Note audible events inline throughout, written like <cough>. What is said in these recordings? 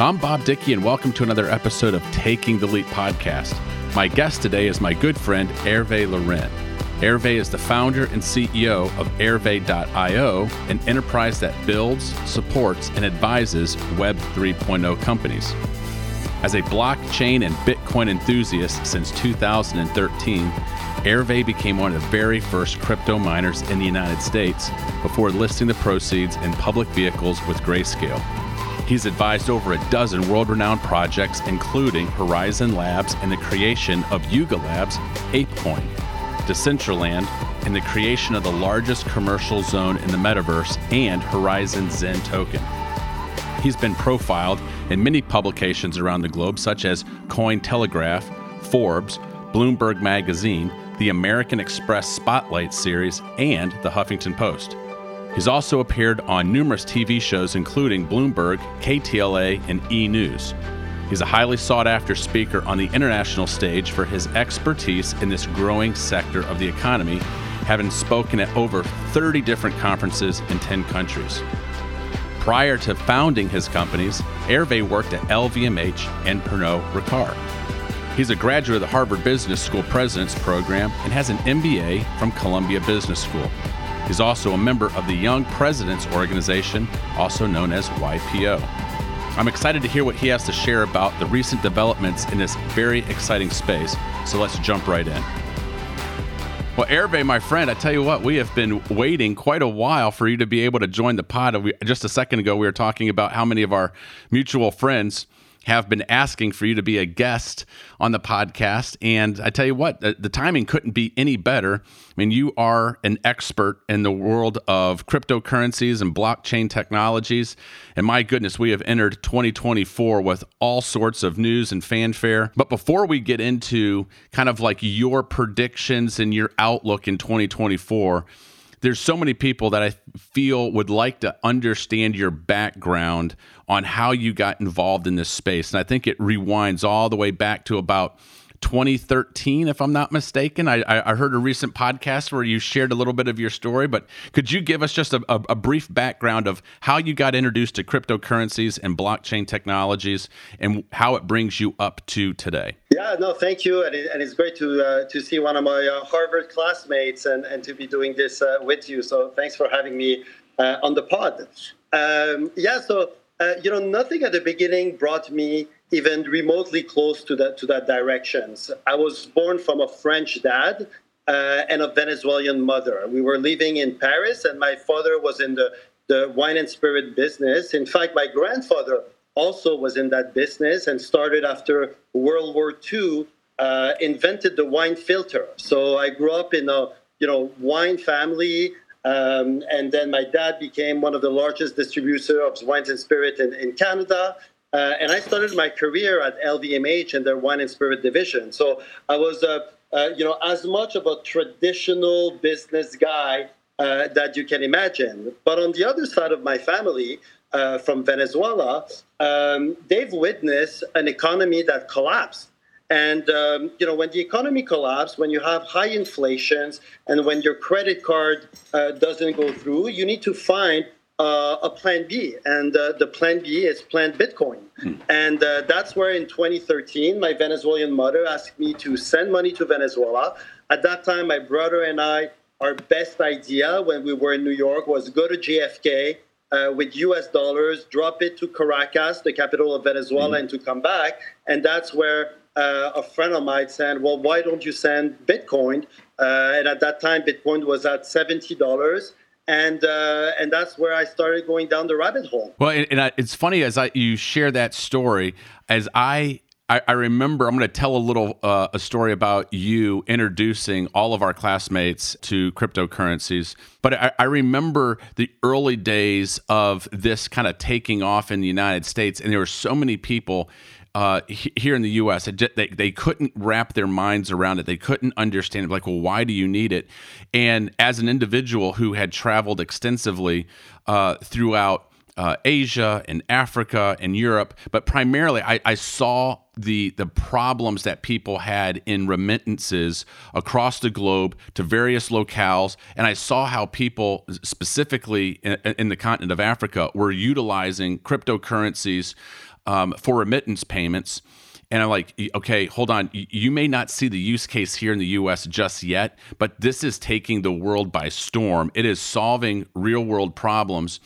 I'm Bob Dickey, and welcome to another episode of Taking the Leap podcast. My guest today is my good friend Hervé Larren. Hervé is the founder and CEO of Airvey.io, an enterprise that builds, supports, and advises Web 3.0 companies. As a blockchain and Bitcoin enthusiast since 2013, Hervé became one of the very first crypto miners in the United States before listing the proceeds in public vehicles with Grayscale. He's advised over a dozen world renowned projects, including Horizen Labs and the creation of Yuga Labs, ApeCoin, Decentraland, and the creation of the largest commercial zone in the metaverse and Horizen Zen token. He's been profiled in many publications around the globe, such as Cointelegraph, Forbes, Bloomberg Magazine, the American Express Spotlight series, and the Huffington Post. He's also appeared on numerous TV shows, including Bloomberg, KTLA, and E! News. He's a highly sought after speaker on the international stage for his expertise in this growing sector of the economy, having spoken at over 30 different conferences in 10 countries. Prior to founding his companies, Hervé worked at LVMH and Pernod Ricard. He's a graduate of the Harvard Business School President's Program and has an MBA from Columbia Business School. He's also a member of the Young Presidents Organization, also known as YPO. I'm excited to hear what he has to share about the recent developments in this very exciting space, so let's jump right in. Well, Hervé, my friend, I tell you what, we have been waiting quite a while for you to be able to join the pod. Just a second ago, we were talking about how many of our mutual friends have been asking for you to be a guest on the podcast. And I tell you what, the, timing couldn't be any better. I mean, you are an expert in the world of cryptocurrencies and blockchain technologies. And my goodness, we have entered 2024 with all sorts of news and fanfare. But before we get into kind of like your predictions and your outlook in 2024, there's so many people that I feel would like to understand your background on how you got involved in this space. And I think it rewinds all the way back to about 2013, if I'm not mistaken. I, I, heard a recent podcast where you shared a little bit of your story, but could you give us just a, a, brief background of how you got introduced to cryptocurrencies and blockchain technologies and how it brings you up to today? Yeah, no, thank you. And, it, and it's great to, uh, to see one of my uh, Harvard classmates and, and to be doing this uh, with you. So thanks for having me uh, on the pod. Um, yeah, so, uh, you know, nothing at the beginning brought me even remotely close to that to that directions. I was born from a French dad uh, and a Venezuelan mother. We were living in Paris, and my father was in the the wine and spirit business. In fact, my grandfather also was in that business and started after World War II. Uh, invented the wine filter. So I grew up in a you know wine family. Um, and then my dad became one of the largest distributors of wines and spirit in, in Canada. Uh, and I started my career at LVMH in their wine and spirit division. So I was, uh, uh, you know, as much of a traditional business guy uh, that you can imagine. But on the other side of my family, uh, from Venezuela, um, they've witnessed an economy that collapsed. And um, you know, when the economy collapses, when you have high inflations, and when your credit card uh, doesn't go through, you need to find uh, a plan B, and uh, the plan B is Planned Bitcoin. Hmm. And uh, that's where in 2013, my Venezuelan mother asked me to send money to Venezuela. At that time, my brother and I, our best idea when we were in New York was go to JFK uh, with US dollars, drop it to Caracas, the capital of Venezuela, mm. and to come back. And that's where uh, a friend of mine said, Well, why don't you send Bitcoin? Uh, and at that time, Bitcoin was at $70 and uh, and that's where I started going down the rabbit hole. Well, and, and I, it's funny as I you share that story as I. I, remember I'm going to tell a little uh, a story about you introducing all of our classmates to cryptocurrencies. But I, I remember the early days of this kind of taking off in the United States, and there were so many people uh, here in the U.S. They, they couldn't wrap their minds around it. They couldn't understand it. Like, well, why do you need it? And as an individual who had traveled extensively uh, throughout uh, Asia and Africa and Europe, but primarily I, I, saw the the problems that people had in remittances across the globe to various locales, and I saw how people, specifically in, in the continent of Africa, were utilizing cryptocurrencies um, for remittance payments. And I'm like, okay, hold on. You may not see the use case here in the US just yet, but this is taking the world by storm. It is solving real world problems.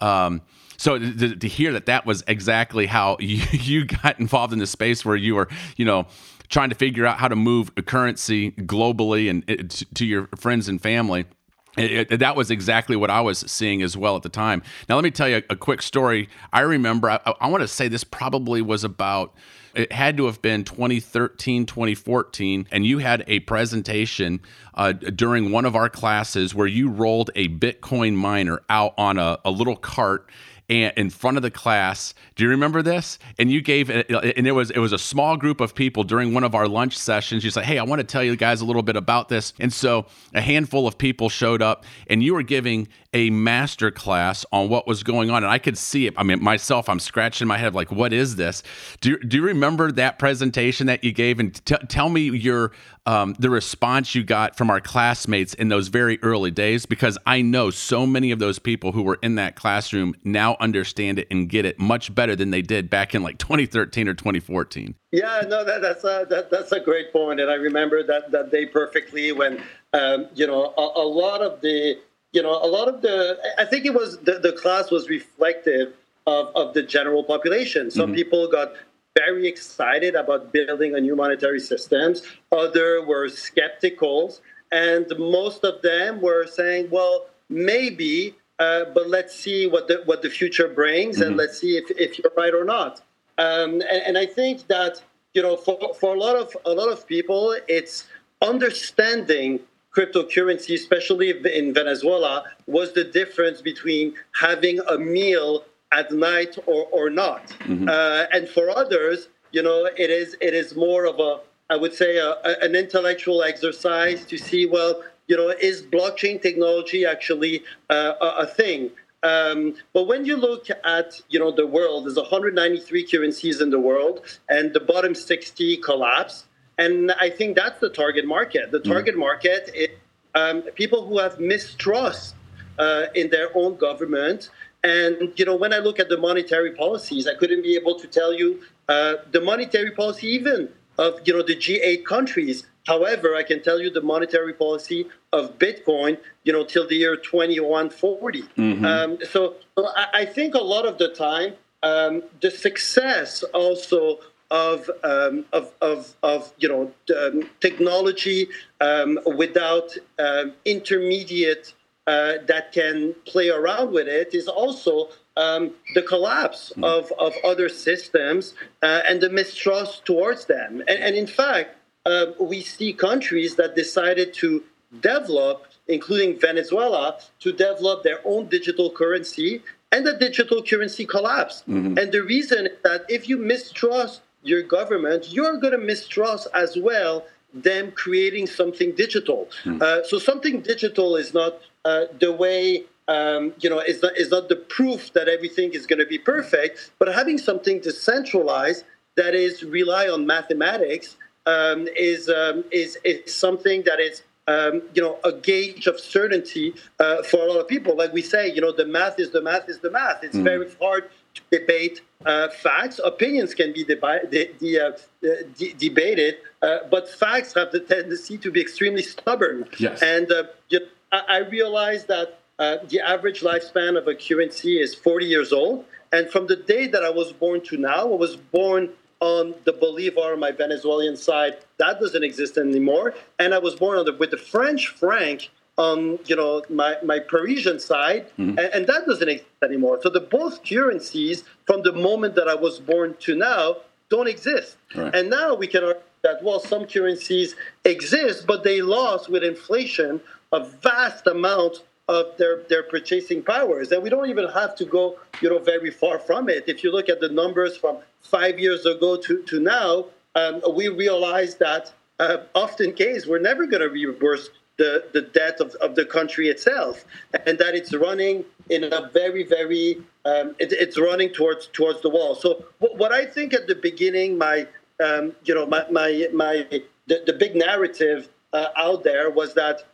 Um, so to, to, hear that that was exactly how <laughs> you, you got involved in the space where you were, you know, trying to figure out how to move a currency globally and to, to your friends and family. It, it, that was exactly what I was seeing as well at the time. Now, let me tell you a, a quick story. I remember, I, I want to say this probably was about it had to have been 2013 2014 and you had a presentation uh, during one of our classes where you rolled a bitcoin miner out on a, a little cart and in front of the class. Do you remember this? And you gave and it was it was a small group of people during one of our lunch sessions. You said, "Hey, I want to tell you guys a little bit about this." And so a handful of people showed up, and you were giving a master class on what was going on, and I could see it. I mean, myself, I'm scratching my head like, "What is this?" Do you, do you remember that presentation that you gave? And t- tell me your um, the response you got from our classmates in those very early days, because I know so many of those people who were in that classroom now understand it and get it much better than they did back in like 2013 or 2014. Yeah, no, that, that's a that, that's a great point, and I remember that that day perfectly when um, you know a, a, lot of the you know a lot of the I think it was the, the class was reflective of, of the general population. Some mm-hmm. people got very excited about building a new monetary systems. Other were skeptical, and most of them were saying, "Well, maybe, uh, but let's see what the what the future brings, mm-hmm. and let's see if, if you're right or not." Um, and, and, I think that you know, for, for a lot of a lot of people, it's understanding cryptocurrency, especially in Venezuela, was the difference between having a meal at night or, or not. Mm-hmm. Uh, and for others, you know, it is it is more of a I would say a, a, an intellectual exercise to see well, you know, is blockchain technology actually uh, a, a, thing? Um, but when you look at you know the world, there's 193 currencies in the world, and the bottom 60 collapse. And I think that's the target market. The mm-hmm. target mm-hmm. market is um, people who have mistrust uh, in their own government and you know, when I look at the monetary policies, I couldn't be able to tell you uh, the monetary policy even of you know the G8 countries. However, I can tell you the monetary policy of Bitcoin, you know, till the year 2140. Mm-hmm. Um, so, so I, I, think a lot of the time, um, the success also of, um, of, of, of, you know, um, technology um, without um, intermediate uh, that can play around with it is also um, the collapse mm. of, of other systems uh, and the mistrust towards them. And, and in fact, uh, we see countries that decided to develop, including Venezuela, to develop their own digital currency, and the digital currency collapsed. Mm-hmm. And the reason is that if you mistrust your government, you're going to mistrust as well them creating something digital. Mm. Uh, so something digital is not uh, the way um, you know is not is not the proof that everything is going to be perfect, but having something decentralized that is rely on mathematics um, is, um, is is something that is um, you know, a gauge of certainty uh, for a lot of people. Like we say, you know, the math is the math is the math. It's mm. very hard to debate uh, facts. Opinions can be debi- de- de- uh, de- debated, uh, but facts have the tendency to be extremely stubborn. Yes. And uh, you know, I realized that uh, the average lifespan of a currency is 40 years old. And from the day that I was born to now, I was born on the Bolivar, my Venezuelan side. That doesn't exist anymore. And I was born on the, with the French franc on you know my, my Parisian side, mm-hmm. and, and, that doesn't exist anymore. So the both currencies from the moment that I was born to now don't exist. Right. And now we can argue that well, some currencies exist, but they lost with inflation a vast amount of their, their purchasing powers. And we don't even have to go, you know, very far from it. If you look at the numbers from five years ago to, to now, um, we realize that uh, often case we're never going to reverse the, the debt of, of the country itself and that it's running in a very very um, it, it's running towards towards the wall so what, what i think at the beginning my um, you know my my, my the, the big narrative uh, out there was that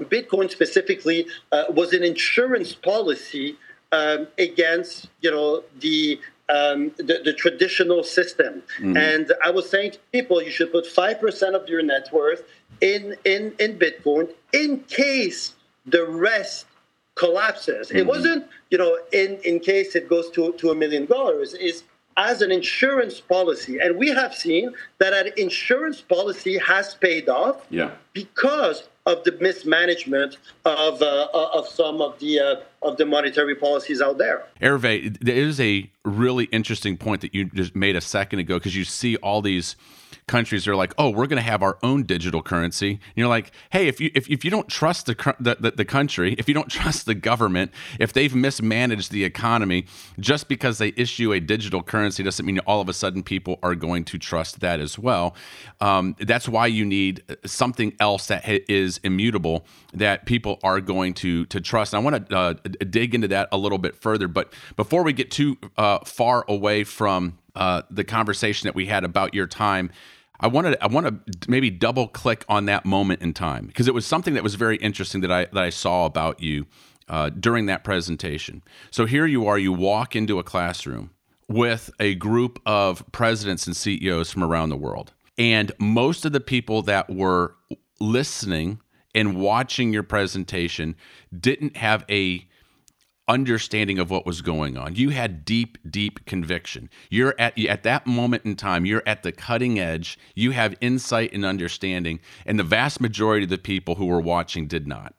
Bitcoin specifically uh, was an insurance policy um, against you know the um, the, the, traditional system. Mm-hmm. And I was saying to people, you should put 5% of your net worth in, in, in Bitcoin in case the rest collapses. Mm-hmm. It wasn't, you know, in, in case it goes to, to a million dollars. Is as an insurance policy. And we have seen that an insurance policy has paid off yeah. because of the mismanagement of, uh, of some of the, uh, of the monetary policies out there. Hervé, there is a really interesting point that you just made a second ago because you see all these – countries are like, oh, we're going to have our own digital currency. And you're like, hey, if you if, if you don't trust the, the the country, if you don't <laughs> trust the government, if they've mismanaged the economy, just because they issue a digital currency doesn't mean all of a sudden people are going to trust that as well. Um, that's why you need something else that is immutable that people are going to to trust. And I want to uh, dig into that a little bit further, but before we get too uh, far away from uh, the conversation that we had about your time I wanted I want to maybe double click on that moment in time because it was something that was very interesting that I that I saw about you uh, during that presentation. So here you are, you walk into a classroom with a group of presidents and CEOs from around the world, and most of the people that were listening and watching your presentation didn't have a understanding of what was going on. You had deep, deep conviction. You're at at that moment in time. You're at the cutting edge. You have insight and understanding, and the vast majority of the people who were watching did not.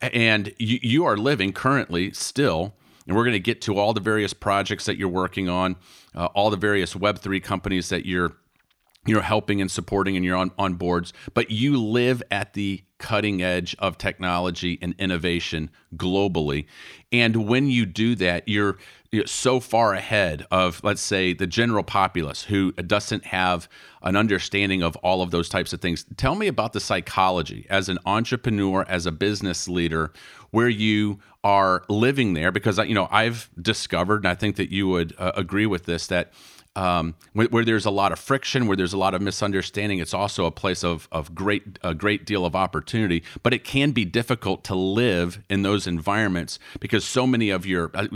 And you, you are living currently still. And we're going to get to all the various projects that you're working on, uh, all the various Web3 companies that you're you're helping and supporting and you're on, on boards, but you live at the cutting edge of technology and innovation globally. And when you do that, you're, you're, so far ahead of, let's say, the general populace who doesn't have an understanding of all of those types of things. Tell me about the psychology as an entrepreneur, as a business leader, where you are living there, because you know I've discovered, and I think that you would uh, agree with this, that um, where, where, there's a lot of friction, where there's a lot of misunderstanding. It's also a place of, of great a great deal of opportunity, but it can be difficult to live in those environments because so many of your uh,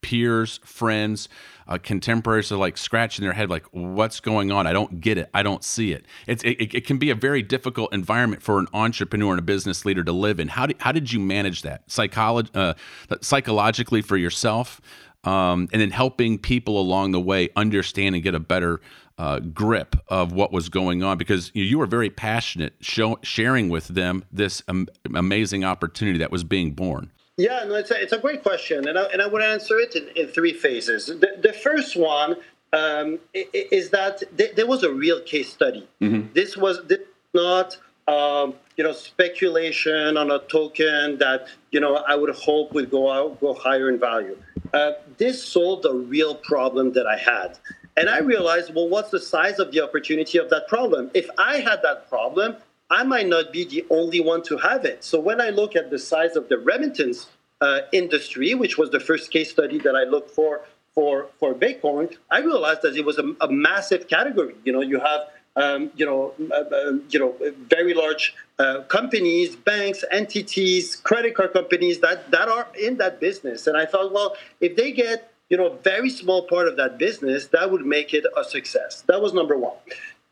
peers, friends, uh, contemporaries are like scratching their head, like, "What's going on? I don't get it. I don't see it." It's it, it can be a very difficult environment for an entrepreneur and a business leader to live in. How did how did you manage that Psycholo- uh, psychologically for yourself? Um, and then helping people along the way understand and get a better uh, grip of what was going on because you, you were very passionate show, sharing with them this um, amazing opportunity that was being born. Yeah, no, it's a, it's a great question, and I, and I would answer it in, in three phases. The, the first one um, is that th- there was a real case study. Mm-hmm. This was this not um, you know speculation on a token that you know I would hope would go out go higher in value. Uh, this solved a real problem that I had. And I realized, well, what's the size of the opportunity of that problem? If I had that problem, I might not be the only one to have it. So when I look at the size of the remittance uh, industry, which was the first case study that I looked for for for Bitcoin, I realized that it was a, a massive category. You know, you have um, you know, uh, uh, you know, very large uh, companies, banks, entities, credit card companies that that are in that business. And I thought, well, if they get you know a very small part of that business, that would make it a success. That was number one.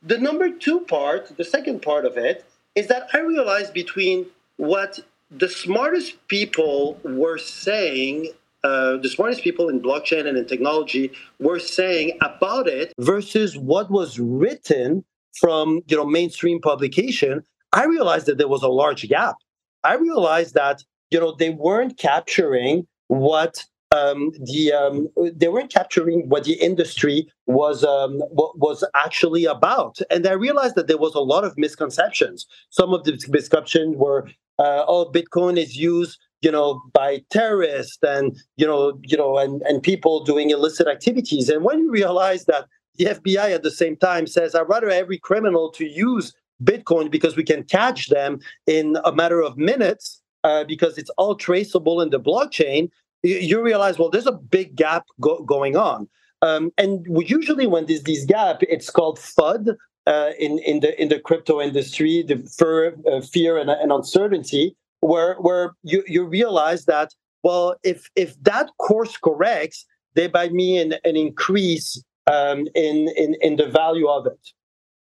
The number two part, the second part of it, is that I realized between what the smartest people were saying uh, the smartest people in blockchain and in technology were saying about it versus what was written from you know mainstream publication, I realized that there was a large gap. I realized that you know they weren't capturing what um, the um, they weren't capturing what the industry was um, what was actually about, and I realized that there was a lot of misconceptions. Some of the misconceptions were, uh, "Oh, Bitcoin is used, you know, by terrorists and you know, you know, and and people doing illicit activities." And when you realize that the FBI at the same time says, I'd rather every criminal to use Bitcoin because we can catch them in a matter of minutes uh, because it's all traceable in the blockchain. You, realize, well, there's a big gap go- going on. Um, and usually, when there's this gap, it's called FUD uh, in in the in the crypto industry, the fear, uh, fear and, and, uncertainty, where where you you realize that well, if if that course corrects, they thereby mean an increase um, in, in, in the value of it.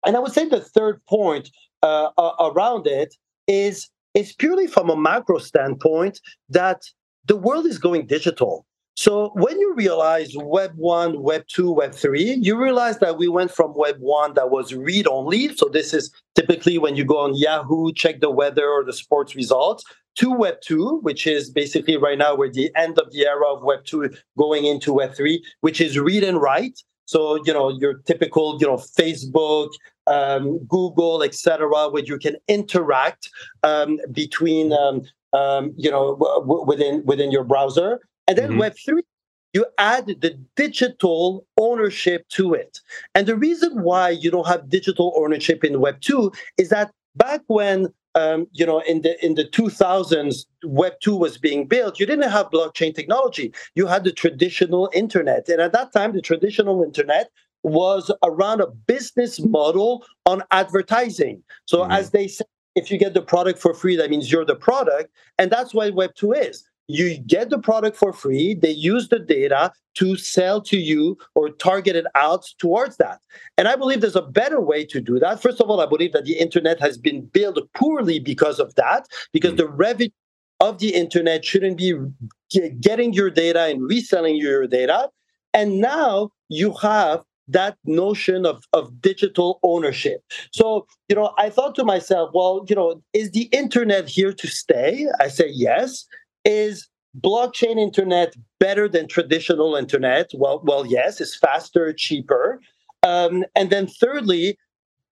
And I would say the third point uh, around it is, is purely from a macro standpoint that the world is going digital. So when you realize Web 1, Web 2, Web 3, you realize that we went from Web 1 that was read only. So this is typically when you go on Yahoo, check the weather or the sports results, to Web 2, which is basically right now we're the end of the era of Web 2 going into Web 3, which is read and write. So, you know, your typical, you know, Facebook, um, Google, etc., where you can interact um, between, um, um you know, w- within within your browser. And then mm-hmm. Web three, you add the digital ownership to it. And the reason why you don't have digital ownership in Web two is that back when um, you know, in the in the 2000s, Web 2 was being built, you didn't have blockchain technology. You had the traditional internet. And at that time, the traditional internet was around a business model on advertising. So mm-hmm. as they say, if you get the product for free, that means you're the product. And that's what Web 2 is you get the product for free they use the data to sell to you or target it out towards that and i believe there's a better way to do that first of all i believe that the internet has been built poorly because of that because mm. the revenue of the internet shouldn't be getting your data and reselling your data and now you have that notion of, of digital ownership. So, you know, I thought to myself, well, you know, is the internet here to stay? I say yes. Is blockchain internet better than traditional internet? Well, well, yes, it's faster, cheaper. Um, and then thirdly,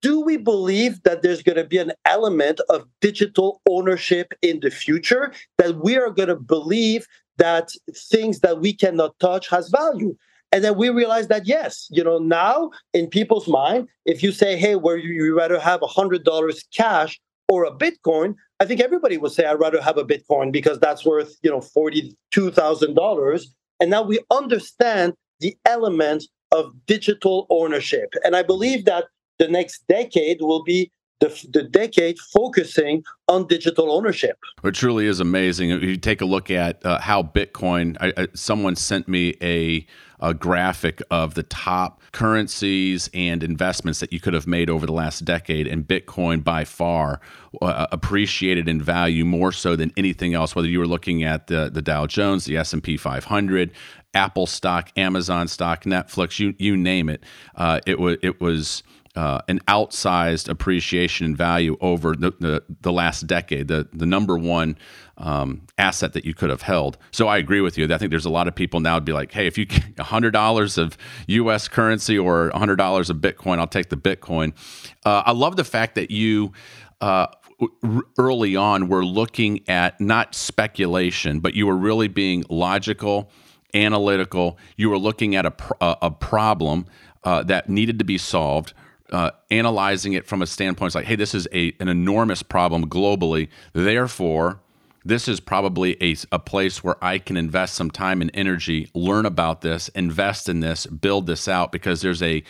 do we believe that there's going to be an element of digital ownership in the future that we are going to believe that things that we cannot touch has value and then we realize that yes you know now in people's mind if you say hey where you rather have a hundred dollars cash or a Bitcoin, I think everybody would say I'd rather have a Bitcoin because that's worth, you know, forty-two thousand dollars. And now we understand the element of digital ownership. And I believe that the next decade will be the, the decade focusing on digital ownership. It truly is amazing. If you take a look at uh, how Bitcoin, I, I, someone sent me a a graphic of the top currencies and investments that you could have made over the last decade, and Bitcoin by far uh, appreciated in value more so than anything else. Whether you were looking at the the Dow Jones, the S and P 500, Apple stock, Amazon stock, Netflix, you you name it, uh, it was it was uh, an outsized appreciation in value over the, the, the, last decade, the, the number one um, asset that you could have held. So I agree with you. I think there's a lot of people now would be like, hey, if you get <laughs> $100 of US currency or $100 of Bitcoin, I'll take the Bitcoin. Uh, I love the fact that you. Uh, early on, were looking at not speculation, but you were really being logical, analytical. You were looking at a, a problem uh, that needed to be solved, uh, analyzing it from a standpoint it's like, hey, this is a, an enormous problem globally. Therefore, this is probably a, a place where I can invest some time and energy, learn about this, invest in this, build this out because there's a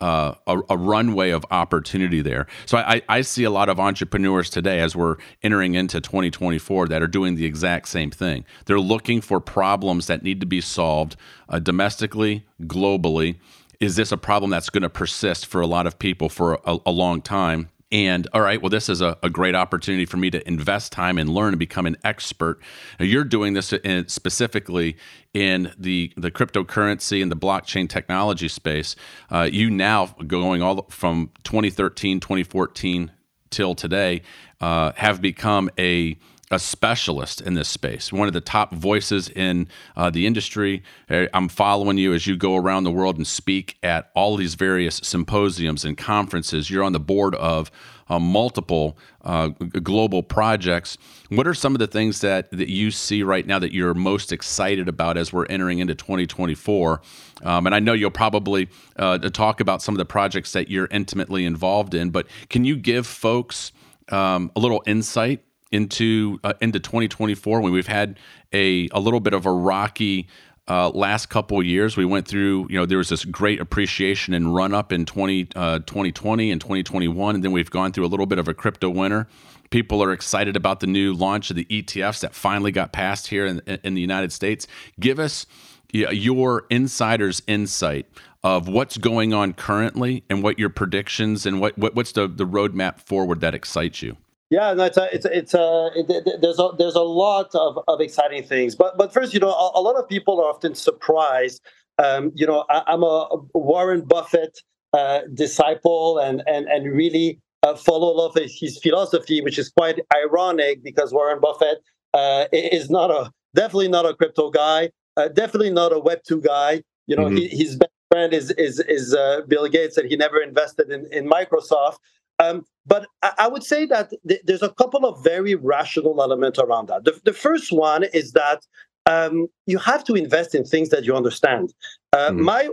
uh, a, a, runway of opportunity there. So I, I, see a lot of entrepreneurs today as we're entering into 2024 that are doing the exact same thing. They're looking for problems that need to be solved uh, domestically, globally, is this a problem that's going to persist for a lot of people for a, a long time? And all right, well, this is a, a, great opportunity for me to invest time and learn and become an expert. Now, you're doing this in, specifically in the, the cryptocurrency and the blockchain technology space. Uh, you now, going all from 2013, 2014 till today, uh, have become a a specialist in this space, one of the top voices in uh, the industry. I'm following you as you go around the world and speak at all these various symposiums and conferences. You're on the board of uh, multiple uh, global projects. What are some of the things that, that you see right now that you're most excited about as we're entering into 2024? Um, and I know you'll probably uh, talk about some of the projects that you're intimately involved in, but can you give folks um, a little insight into uh, into 2024 when we've had a a little bit of a rocky uh, last couple years. We went through, you know, there was this great appreciation and run up in 20, uh, 2020 and 2021, and then we've gone through a little bit of a crypto winter. People are excited about the new launch of the ETFs that finally got passed here in, in the United States. Give us your insider's insight of what's going on currently and what your predictions and what, what what's the, the roadmap forward that excites you? Yeah, no, it's a, it's it's a, it, there's a there's a lot of, of exciting things, but but first, you know, a, a lot of people are often surprised. Um, you know, I, am a Warren Buffett uh, disciple, and and and really uh, follow a lot of his philosophy, which is quite ironic because Warren Buffett uh, is not a definitely not a crypto guy, uh, definitely not a Web two guy. You know, mm-hmm. he, his best friend is is is uh, Bill Gates, and he never invested in in Microsoft. Um, but I, I, would say that th- there's a couple of very rational elements around that. The, the first one is that um, you have to invest in things that you understand. Uh, mm-hmm. My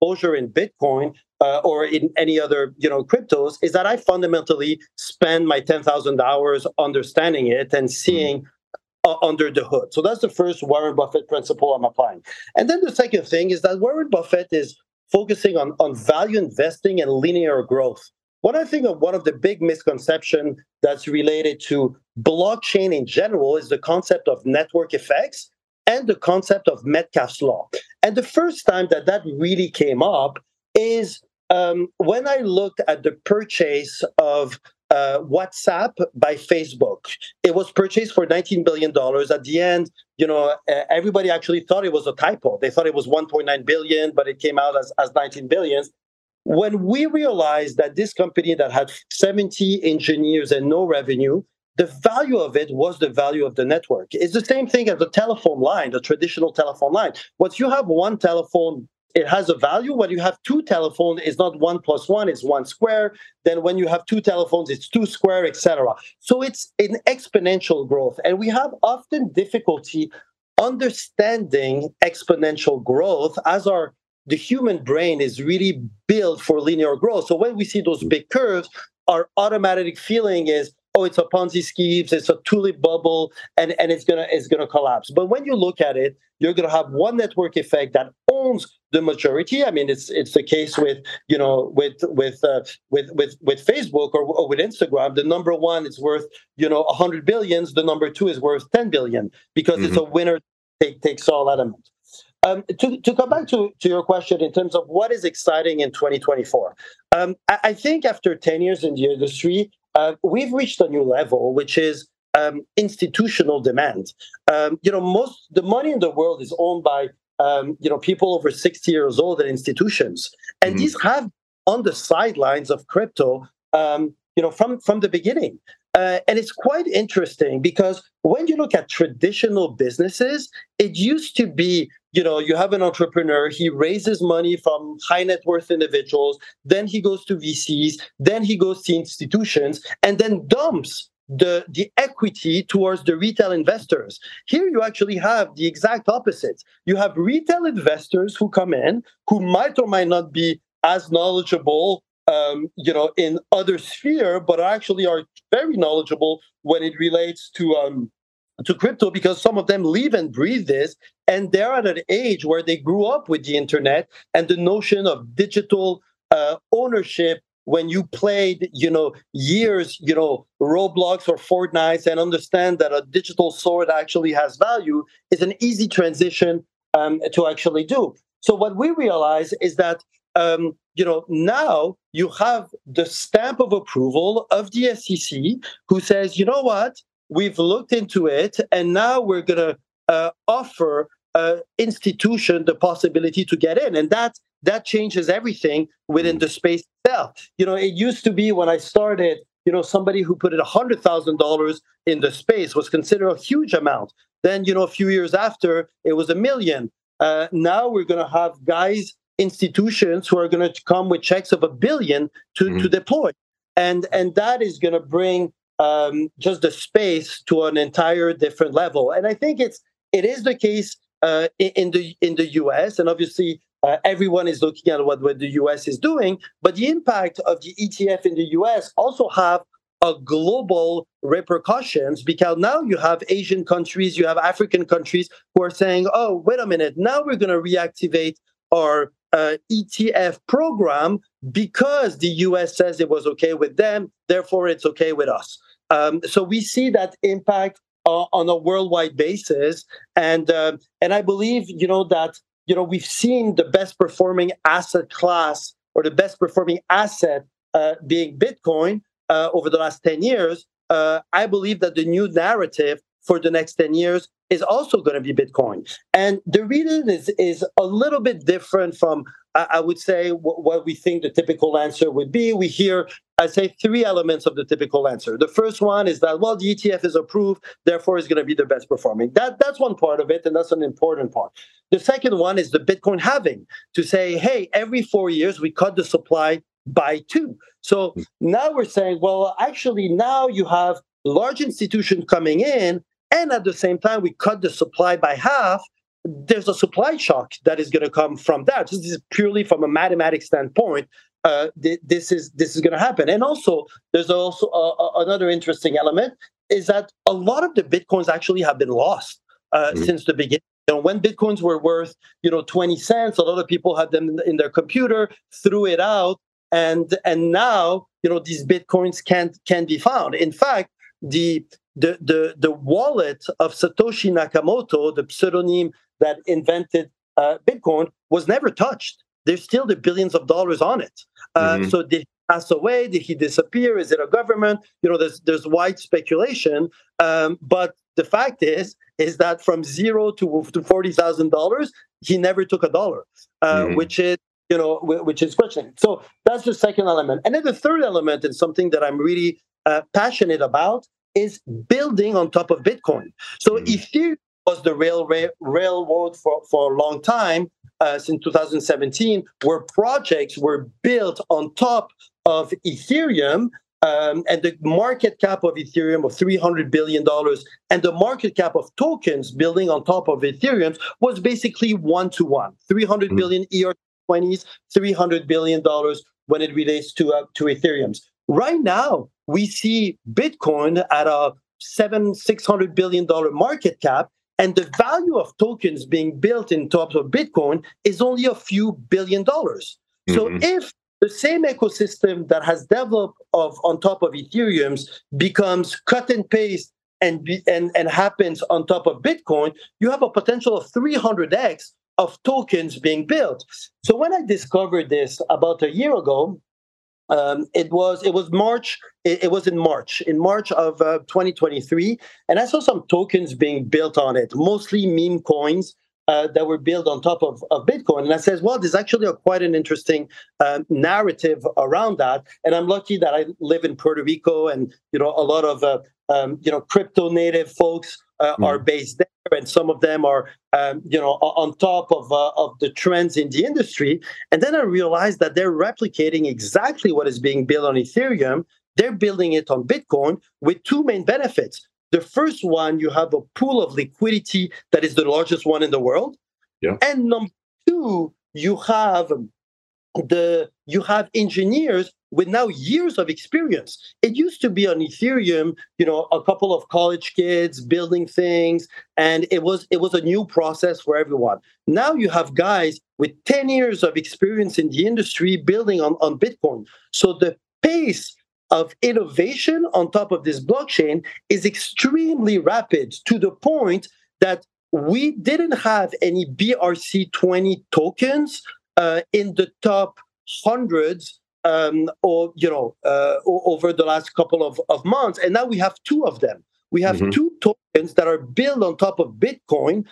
exposure in Bitcoin uh, or in any other you know cryptos is that I fundamentally spend my 10,000 hours understanding it and seeing. Mm-hmm. Uh, under the hood. So that's the first Warren Buffett principle I'm applying. And then the second thing is that Warren Buffett is focusing on, on value investing and linear growth. What I think of one of the big misconceptions that's related to blockchain in general is the concept of network effects and the concept of Metcalfe's law. And the first time that that really came up is um, when I looked at the purchase of uh, WhatsApp by Facebook. It was purchased for $19 billion. At the end, you know, everybody actually thought it was a typo. They thought it was 1.9 billion, but it came out as, as 19 billion. When we realized that this company that had 70 engineers and no revenue, the value of it was the value of the network. It's the same thing as a telephone line, the traditional telephone line. Once you have one telephone, it has a value. When you have two telephones, it's not one plus one, it's one square. Then when you have two telephones, it's two square, etc. So it's an exponential growth. And we have often difficulty understanding exponential growth as our the human brain is really built for linear growth. So when we see those big curves, our automatic feeling is, oh, it's a Ponzi scheme, it's a tulip bubble, and, and it's gonna it's gonna collapse. But when you look at it, you're gonna have one network effect that owns the majority. I mean, it's it's the case with you know with with uh, with with with Facebook or, or, with Instagram. The number one is worth you know 100 billions. The number two is worth 10 billion because mm-hmm. it's a winner take, takes all element. Um, to, to come back to, to your question in terms of what is exciting in 2024, um, I, I, think after 10 years in the industry, uh, we've reached a new level, which is um, institutional demand. Um, you know, most the money in the world is owned by um, you know people over 60 years old and institutions, and mm-hmm. these have on the sidelines of crypto. Um, you know, from from the beginning, uh, and it's quite interesting because when you look at traditional businesses, it used to be, you know, you have an entrepreneur, he raises money from high net worth individuals, then he goes to VCs, then he goes to institutions, and then dumps the, the equity towards the retail investors. Here you actually have the exact opposite. You have retail investors who come in who might or might not be as knowledgeable um, you know, in other sphere, but actually are very knowledgeable when it relates to um, to crypto because some of them live and breathe this, and they're at an age where they grew up with the internet and the notion of digital uh, ownership. When you played, you know, years, you know, Roblox or Fortnite, and understand that a digital sword actually has value, is an easy transition um, to actually do. So what we realize is that um, you know, now you have the stamp of approval of the SEC who says, you know what, we've looked into it, and now we're going to uh, offer uh, institution the possibility to get in, and that that changes everything within the space itself. You know, it used to be when I started, you know, somebody who put in hundred thousand dollars in the space was considered a huge amount. Then, you know, a few years after, it was a million. Uh, now we're going to have guys institutions who are going to come with checks of a billion to, mm-hmm. to deploy. And, and that is going to bring um, just the space to an entire different level. And I think it's it is the case uh, in the in the U.S. and obviously uh, everyone is looking at what, what the U.S. is doing. But the impact of the ETF in the U.S. also have a global repercussions because now you have Asian countries, you have African countries who are saying, "Oh, wait a minute! Now we're going to reactivate our uh, ETF program because the US says it was okay with them, therefore it's okay with us. Um, so we see that impact uh, on a worldwide basis, and uh, and I believe you know that you know we've seen the best performing asset class or the best performing asset uh, being Bitcoin uh, over the last 10 years, uh, I believe that the new narrative for the next 10 years is also going to be Bitcoin. And the reason is, is a little bit different from, I would say, what we think the typical answer would be. We hear, I say, three elements of the typical answer. The first one is that, well, the ETF is approved, therefore it's going to be the best performing. That, that's one part of it, and that's an important part. The second one is the Bitcoin halving to say, hey, every four years we cut the supply by two. So hmm. now we're saying, well, actually, now you have large institutions coming in, and at the same time, we cut the supply by half there's a supply shock that is going to come from that. This is purely from a mathematics standpoint. Uh, th- this is this is going to happen, and also there's also uh, uh, another interesting element is that a lot of the bitcoins actually have been lost uh, mm-hmm. since the beginning. You know, when bitcoins were worth you know 20 cents, a lot of people had them in their computer, threw it out, and and now you know these bitcoins can't can be found. In fact, the the the the wallet of Satoshi Nakamoto, the pseudonym that invented uh, Bitcoin was never touched. There's still the billions of dollars on it. Uh, mm-hmm. So did he pass away? Did he disappear? Is it a government? You know, there's there's wide speculation. Um, but the fact is, is that from zero to to forty thousand dollars, he never took a dollar, uh, mm-hmm. which is you know which is questioning. So that's the second element, and then the third element, and something that I'm really uh, passionate about, is building on top of Bitcoin. So mm-hmm. Ethereum was the rail, rail, railroad for, for a long time, uh, since 2017, where projects were built on top of Ethereum. Um, and the market cap of Ethereum of $300 billion and the market cap of tokens building on top of Ethereum was basically one to one 300 mm-hmm. billion ERC20s, $300 billion when it relates to, uh, to Ethereum's. Right now, we see Bitcoin at a seven, $600 billion market cap and the value of tokens being built in top of Bitcoin is only a few billion dollars. Mm-hmm. So if the same ecosystem that has developed of on top of Ethereum's becomes cut and paste and, be, and, and happens on top of Bitcoin, you have a potential of 300x of tokens being built. So when I discovered this about a year ago, um, it was it was March. It, it, was in March, in March of uh, 2023, and I saw some tokens being built on it, mostly meme coins. Uh, that were built on top of, of Bitcoin. And I says, well, there's actually a, quite an interesting um, narrative around that. And I'm lucky that I live in Puerto Rico, and you know, a lot of uh, um, you know crypto native folks uh, mm. are based there, and some of them are, um, you know, on top of uh, of the trends in the industry. And then I realized that they're replicating exactly what is being built on Ethereum. They're building it on Bitcoin with two main benefits. The first one, you have a pool of liquidity that is the largest one in the world. Yeah. And number two, you have the you have engineers with now years of experience. It used to be on Ethereum, you know, a couple of college kids building things, and it was it was a new process for everyone. Now you have guys with 10 years of experience in the industry building on, on Bitcoin. So the pace of innovation on top of this blockchain is extremely rapid to the point that we didn't have any BRC20 tokens uh, in the top hundreds um, or you know uh, over the last couple of, of months and now we have two of them. We have mm-hmm. two tokens that are built on top of bitcoin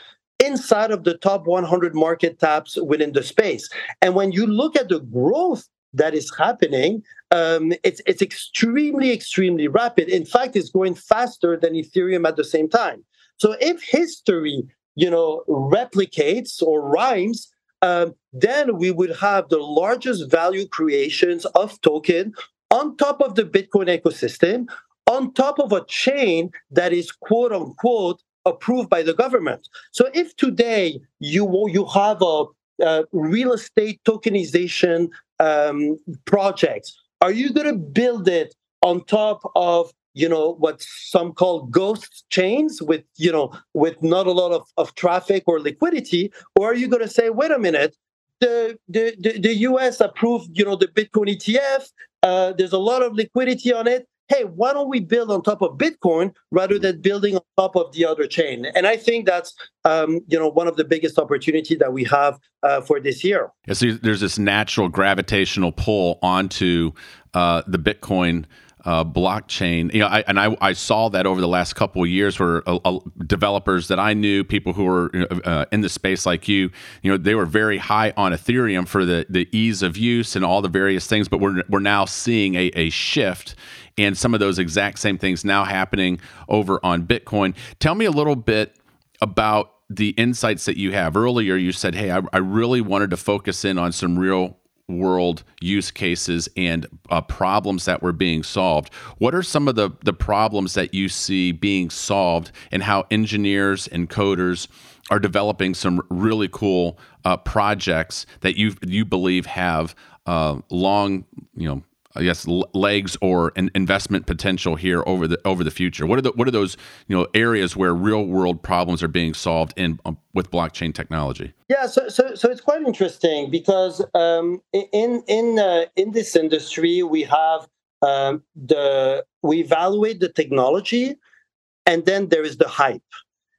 inside of the top 100 market caps within the space. And when you look at the growth that is happening um, it's it's extremely extremely rapid. In fact it's going faster than ethereum at the same time. So if history you know replicates or rhymes um, then we would have the largest value creations of token on top of the Bitcoin ecosystem, on top of a chain that is quote unquote approved by the government. So if today you you have a, a real estate tokenization um, project, are you going to build it on top of you know what some call ghost chains with you know with not a lot of, of traffic or liquidity or are you going to say wait a minute the, the, the, the us approved you know the bitcoin etf uh, there's a lot of liquidity on it hey, why don't we build on top of Bitcoin rather than building on top of the other chain? And I think that's um, you know one of the biggest opportunity that we have uh, for this year. Yeah, so there's this natural gravitational pull onto uh, the Bitcoin uh, blockchain. You know, I, and I, I saw that over the last couple of years, where uh, uh, developers that I knew, people who were uh, in the space like you, you know, they were very high on Ethereum for the the ease of use and all the various things. But we're we're now seeing a, a shift. And some of those exact same things now happening over on Bitcoin. Tell me a little bit about the insights that you have. Earlier, you said, "Hey, I, I really wanted to focus in on some real world use cases and uh, problems that were being solved. What are some of the, the problems that you see being solved and how engineers and coders are developing some really cool uh, projects that you you believe have uh, long, you know, I guess legs or an investment potential here over the over the future? What are the what are those you know areas where real world problems are being solved in um, with blockchain technology? Yeah, so so, so it's quite interesting because um, in in uh, in this industry we have um, the we evaluate the technology, and then there is the hype.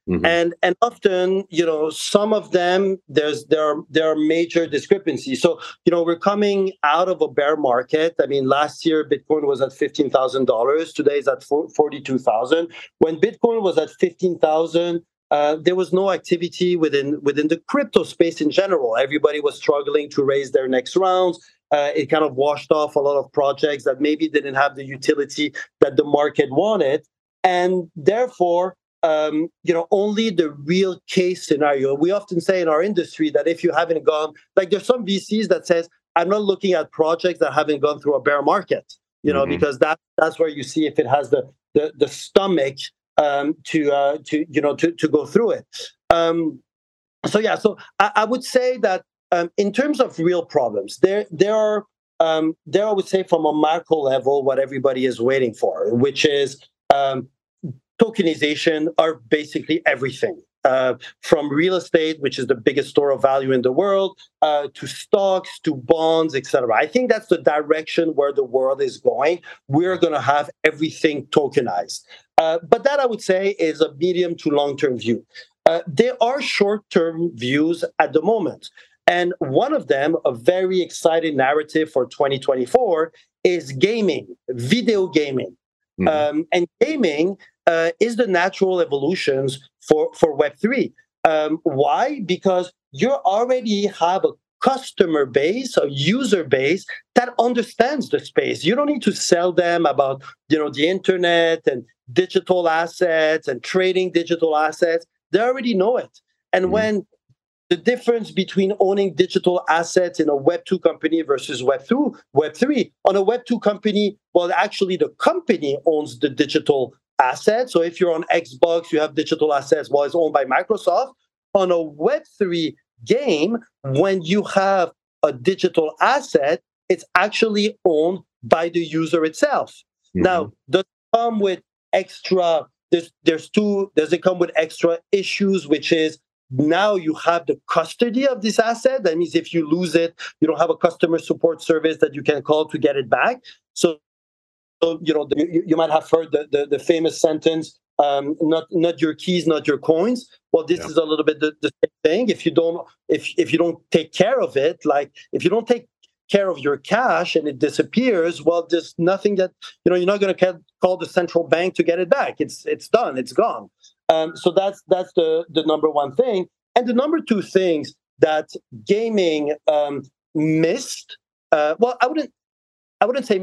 Mm-hmm. And and often, you know, some of them there's there are there are major discrepancies. So, you know, we're coming out of a bear market. I mean, last year Bitcoin was at fifteen thousand dollars. Today is at forty two thousand. When Bitcoin was at fifteen thousand, uh, there was no activity within within the crypto space in general. Everybody was struggling to raise their next rounds. Uh, it kind of washed off a lot of projects that maybe didn't have the utility that the market wanted, and therefore um, you know, only the real case scenario. We often say in our industry that if you haven't gone, like there's some VCs that says, I'm not looking at projects that haven't gone through a bear market, you know, mm-hmm. because that that's where you see if it has the the, the stomach um, to uh, to you know to to go through it. Um, so yeah, so I, I would say that um, in terms of real problems, there there are um, there I would say from a macro level what everybody is waiting for, which is um, tokenization are basically everything. Uh, from real estate, which is the biggest store of value in the world, uh, to stocks, to bonds, etc. I think that's the direction where the world is going. We're going to have everything tokenized. Uh, but that I would say is a medium to long term view. Uh, there are short term views at the moment. And one of them, a very exciting narrative for 2024, is gaming, video gaming. Mm-hmm. Um, and gaming uh, is the natural evolutions for, for Web3. Um, why? Because you already have a customer base, a user base that understands the space. You don't need to sell them about you know the internet and digital assets and trading digital assets. They already know it. And mm-hmm. when the difference between owning digital assets in a Web 2 company versus Web 2, Web 3, on a Web 2 company, well, actually the company owns the digital assets. So if you're on Xbox, you have digital assets while it's owned by Microsoft. On a Web3 game, when you have a digital asset, it's actually owned by the user itself. Mm-hmm. Now, does it come with extra, there's there's two, does it come with extra issues, which is now you have the custody of this asset. That means if you lose it, you don't have a customer support service that you can call to get it back. So you know, you, you might have heard the, the, the famous sentence, um, not not your keys, not your coins. Well, this yeah. is a little bit the, the same thing. If you don't if if you don't take care of it, like if you don't take care of your cash and it disappears, well, there's nothing that you know. You're not going to call the central bank to get it back. It's it's done. It's gone. Um, so that's that's the the number one thing. And the number two things that gaming um, missed. Uh, well, I wouldn't I wouldn't say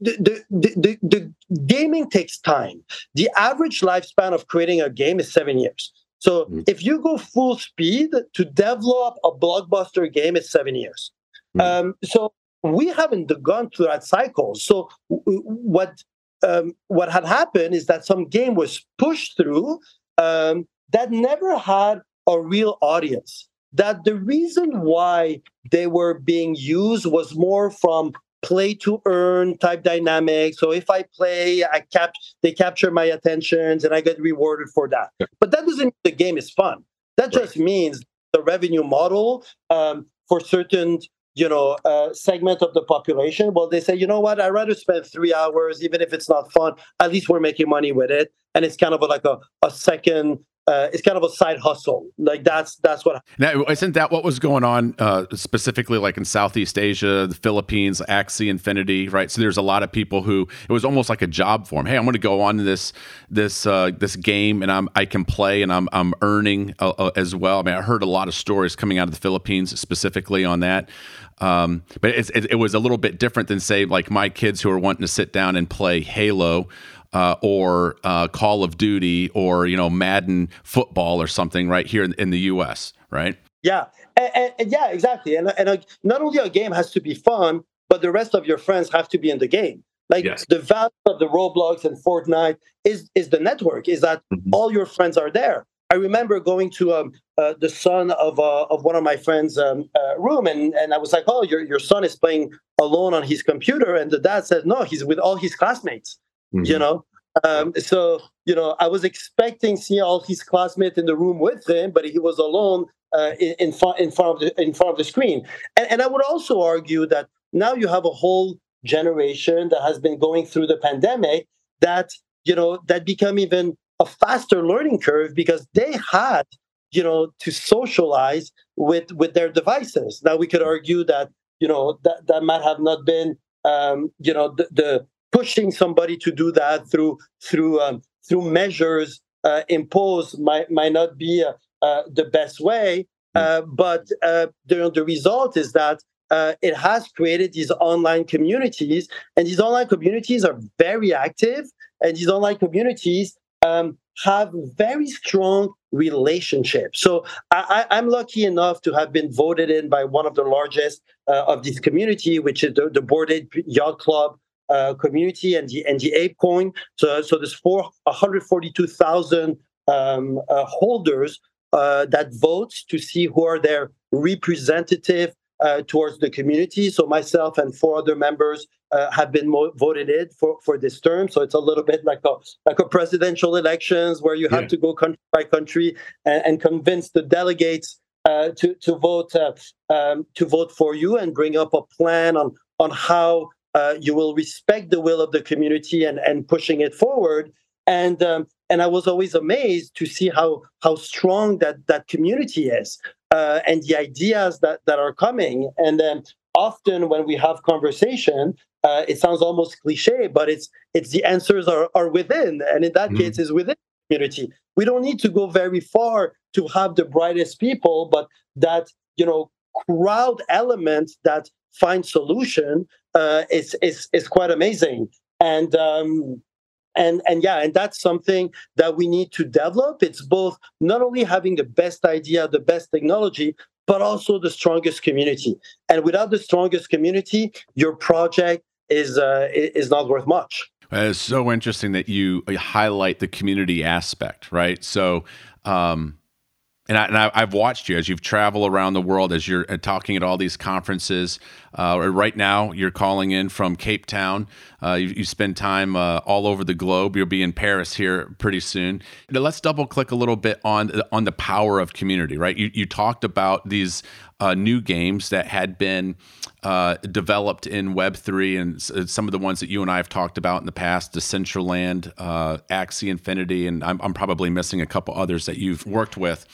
the, the, the, the, gaming takes time. The average lifespan of creating a game is seven years. So mm. if you go full speed to develop a blockbuster game, it's seven years. Mm. Um, so we haven't gone through that cycle. So what um, what had happened is that some game was pushed through um, that never had a real audience. That the reason why they were being used was more from play to earn type dynamic. So if I play, I cap they capture my attentions and I get rewarded for that. Yeah. But that doesn't mean the game is fun. That just means the revenue model um, for certain you know uh, segment of the population well they say you know what i'd rather spend three hours even if it's not fun at least we're making money with it and it's kind of like a, a second uh, it's kind of a side hustle. Like that's that's what. Now, isn't that what was going on uh, specifically, like in Southeast Asia, the Philippines, Axie Infinity, right? So there's a lot of people who it was almost like a job for them. Hey, I'm going to go on this this uh, this game, and I'm I can play, and I'm I'm earning uh, uh, as well. I mean, I heard a lot of stories coming out of the Philippines specifically on that. Um, but it, it, was a little bit different than say like my kids who are wanting to sit down and play Halo uh, or uh, Call of Duty or you know Madden football or something right here in, in the U.S. Right? Yeah, and, and, and yeah, exactly. And and a, not only a game has to be fun, but the rest of your friends have to be in the game. Like yes. the value of the Roblox and Fortnite is is the network. Is that mm-hmm. all your friends are there? I remember going to um, uh, the son of uh, of one of my friends' um, uh, room, and, and I was like, "Oh, your your son is playing alone on his computer," and the dad said, "No, he's with all his classmates." Mm-hmm. you know? Um, so you know i was expecting see all his classmates in the room with him but he was alone uh, in, in, front, in front of the in front of the screen. And, and i would also argue that now you have a whole generation that has been going through the pandemic that you know that become even a faster learning curve because they had you know to socialize with with their devices. Now we could argue that you know that that might have not been um, you know the, the pushing somebody to do that through through um, through measures uh, imposed might might not be uh, uh, the best way. Hmm. Uh, but uh, the, the result is that uh, it has created these online communities, and these online communities are very active, and these online communities um, have very strong relationships. So I, am lucky enough to have been voted in by one of the largest of this community, which is the, the Ape Yacht Club uh, community and the and the ApeCoin. So so there's four 142,000 um, uh, holders uh, that vote to see who are their representative uh, towards the community. So myself and four other members uh, have been mo- voted in for, for this term. So it's a little bit like a like a presidential elections where you have yeah. to go country by country and, and convince the delegates uh, to to vote uh, um, to vote for you and bring up a plan on on how uh, you will respect the will of the community and, and pushing it forward. And um, and I was always amazed to see how how strong that that community is uh, and the ideas that that are coming. And then often when we have conversation, uh, it sounds almost cliche, but it's it's the answers are are within, and in that mm case, is within the community. We don't need to go very far to have the brightest people, but that you know crowd element that find solution uh, is is is quite amazing. And um, and and yeah, and that's something that we need to develop. It's both not only having the best idea, the best technology, but also the strongest community. And without the strongest community, your project is uh, is not worth much. It's so interesting that you highlight the community aspect, right? So. Um, and, I, have watched you as you've traveled around the world, as you're uh, talking at all these conferences. Uh, right now, you're calling in from Cape Town. Uh, you, you, spend time uh, all over the globe. You'll be in Paris here pretty soon. Now, let's double click a little bit on on the power of community. Right? You, you talked about these uh, new games that had been uh, developed in Web three, and some of the ones that you and I have talked about in the past, Decentraland, uh, Axie Infinity, and I'm, I'm probably missing a couple others that you've worked with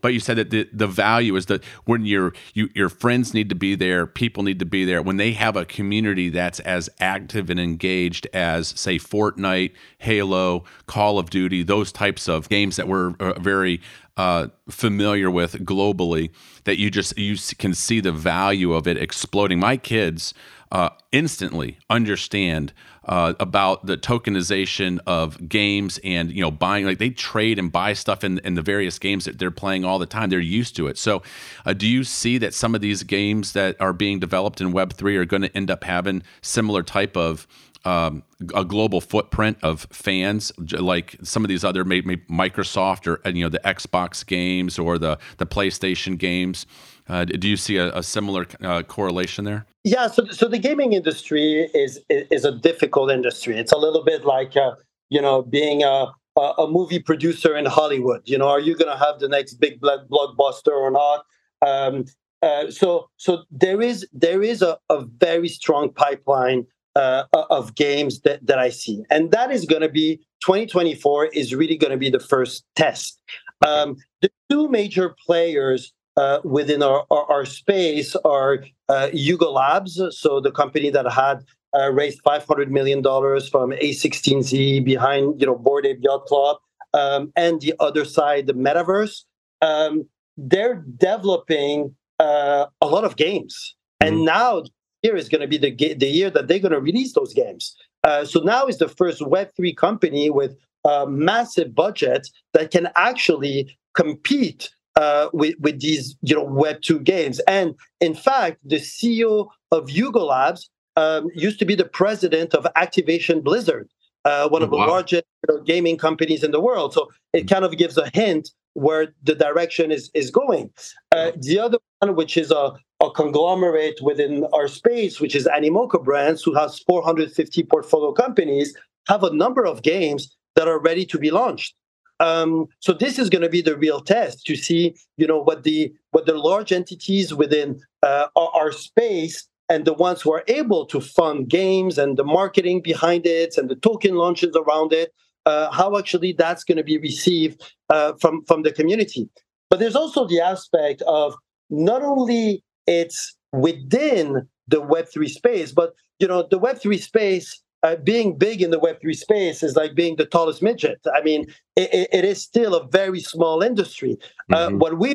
but you said that the, the value is that when your you, your friends need to be there, people need to be there. When they have a community that's as active and engaged as say Fortnite, Halo, Call of Duty, those types of games that we're uh, very uh, familiar with globally, that you just you can see the value of it exploding. My kids uh, instantly understand uh, about the tokenization of games and you know buying like they trade and buy stuff in, in the various games that they're playing all the time they're used to it so uh, do you see that some of these games that are being developed in web 3 are going to end up having similar type of um, a global footprint of fans, like some of these other maybe Microsoft or you know the Xbox games or the the PlayStation games. Uh, do you see a, a similar uh, correlation there? Yeah, so so the gaming industry is is a difficult industry. It's a little bit like uh, you know being a a movie producer in Hollywood. You know, are you going to have the next big blockbuster or not? Um, uh, so so there is there is a, a very strong pipeline uh, of games that, that I see, and that is going to be 2024 is really going to be the first test. Um, the two major players uh, within our, our, our, space are uh, Yuga Labs, so the company that had uh, raised 500 million dollars from A16Z behind you know Bored Ape Yacht Club, um, and the Otherside, the Metaverse. Um, they're developing uh, a lot of games, mm-hmm. and now here is going to be the the year that they're going to release those games. Uh, so now is the first Web three company with a massive budget that can actually compete uh, with, with these you know Web two games. And in fact, the CEO of Yuga Labs um, used to be the president of Activision Blizzard, uh, one of the largest you know, gaming companies in the world. So it kind of gives a hint where the direction is is going. Uh, the other one, which is a, a conglomerate within our space, which is Animoca Brands, who has 450 portfolio companies, have a number of games that are ready to be launched. Um, so this is going to be the real test to see, you know, what the what the large entities within uh, our, our space and the ones who are able to fund games and the marketing behind it and the token launches around it uh, how actually that's going to be received uh, from from the community. But there's also the aspect of not only it's within the Web3 space, but you know the Web3 space uh, being big in the Web3 space is like being the tallest midget. I mean, it, it is still a very small industry. Uh, mm-hmm. what we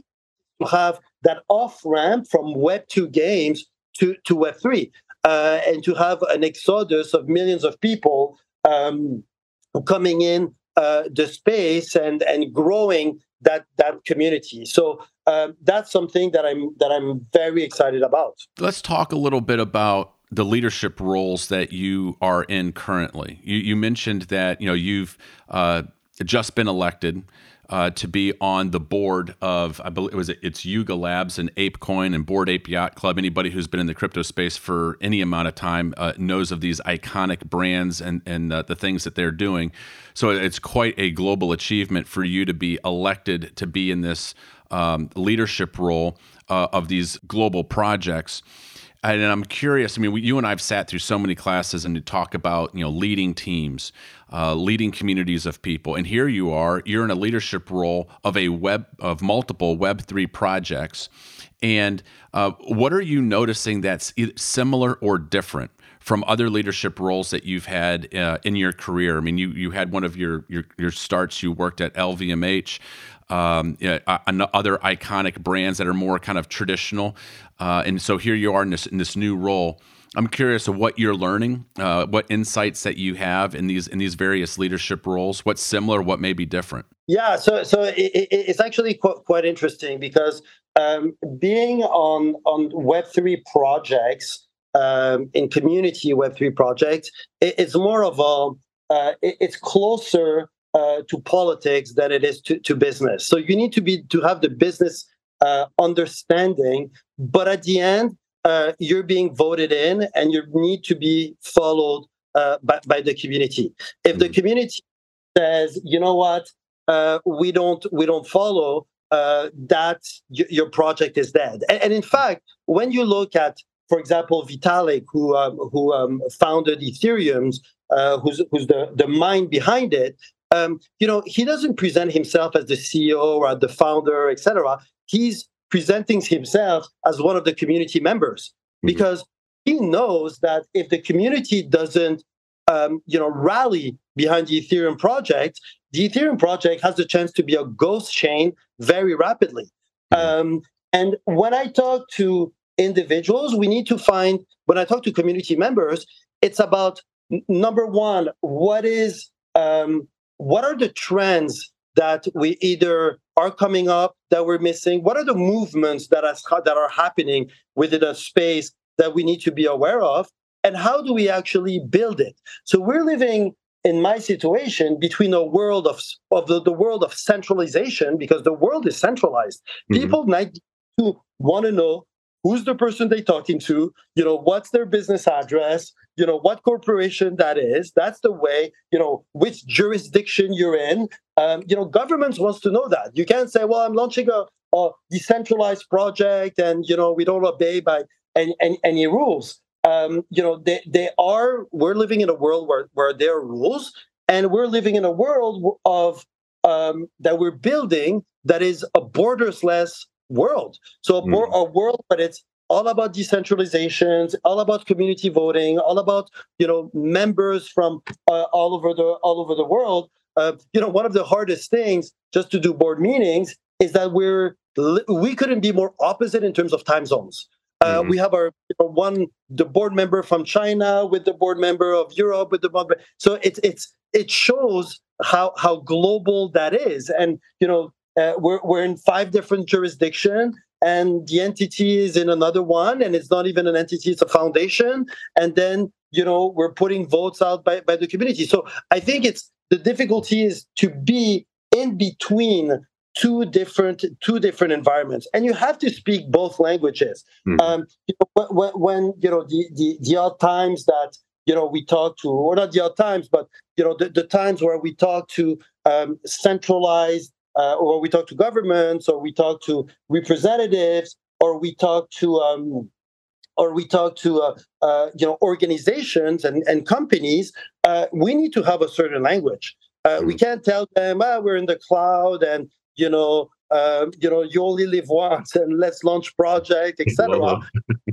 have that off ramp from Web2 games to, to Web3, uh, and to have an exodus of millions of people um, coming in uh, the space and and growing that that community. So um, that's something that I'm that I'm very excited about. Let's talk a little bit about the leadership roles that you are in currently. You, you mentioned that you know you've uh, just been elected uh, to be on the board of I believe it was it's Yuga Labs and ApeCoin and Bored Ape Yacht Club. Anybody who's been in the crypto space for any amount of time uh, knows of these iconic brands and and uh, the things that they're doing. So it's quite a global achievement for you to be elected to be in this um, leadership role uh, of these global projects and I'm curious. I mean, we, you and I have sat through so many classes and talk about you know leading teams, uh, leading communities of people, and here you are. You're in a leadership role of a web of multiple Web three projects, and uh, what are you noticing that's similar or different? From other leadership roles that you've had uh, in your career, I mean, you you had one of your your, your starts. You worked at LVMH um, other iconic brands that are more kind of traditional. Uh, and so here you are in this in this new role. I'm curious of what you're learning, uh, what insights that you have in these in these various leadership roles. What's similar, what may be different. Yeah, so so it, it, it's actually quite, interesting because um, being on on Web three projects um, in community Web three projects, it, it's more of a uh, it's closer uh, to politics than it is to, to business. So you need to be to have the business uh, understanding, but at the end, uh, you're being voted in, and you need to be followed uh, by, by, the community. If the mm-hmm. community says, you know what, uh, we don't we don't follow, uh, that y- your project is dead. And, and, in fact, when you look at, for example, Vitalik, who um, who um, founded Ethereum's, uh, who's who's the, the mind behind it, um, you know, he doesn't present himself as the CEO or the founder, etc. He's presenting himself as one of the community members mm-hmm. because he knows that if the community doesn't, um, you know, rally behind the Ethereum project, the Ethereum project has the chance to be a ghost chain very rapidly. Mm-hmm. Um, and when I talk to individuals, we need to find, when I talk to community members, it's about n- number one, what is um, what are the trends that we either are coming up that we're missing? What are the movements that are, that are happening within a space that we need to be aware of? And how do we actually build it? So we're living in my situation between a world of, of the, the world of centralization because the world is centralized. Mm-hmm. People need to want to know who's the person they're talking to, you know, what's their business address, you know what corporation that is that's the way you know which jurisdiction you're in um, you know governments wants to know that you can't say well i'm launching a, a decentralized project and you know we don't obey by any, any, any rules. Um, you know, they, they are. We're living in a world where where there are rules, and we're living in a world of um, that we're building that is a borderless world. So a, mm. a world, but it's all about decentralizations, all about community voting, all about you know members from uh, all over the all over the world. Uh, you know, one of the hardest things just to do board meetings is that we're we couldn't be more opposite in terms of time zones. Uh, mm-hmm. We have our you know, one the board member from China with the board member of Europe with the board. So it's it's it shows how how global that is, and you know uh, we're we're in five different jurisdictions and the entity is in another one and it's not even an entity it's a foundation. And then you know we're putting votes out by, by the community. So i think it's the difficulty is to be in between two different two different environments. And you have to speak both languages. Mm. um, you know, when, when, you know the, the the odd times that you know we talk to or not the odd times but you know the, the times where we talk to um, centralized uh, or we talk to governments, or we talk to representatives, or we talk to um, or we talk to uh, uh, you know organizations and, and companies, uh, we need to have a certain language. Mm-hmm. We can't tell them, ah, we're in the cloud and you know um, you know you only live once and let's launch project, etc. YOLO.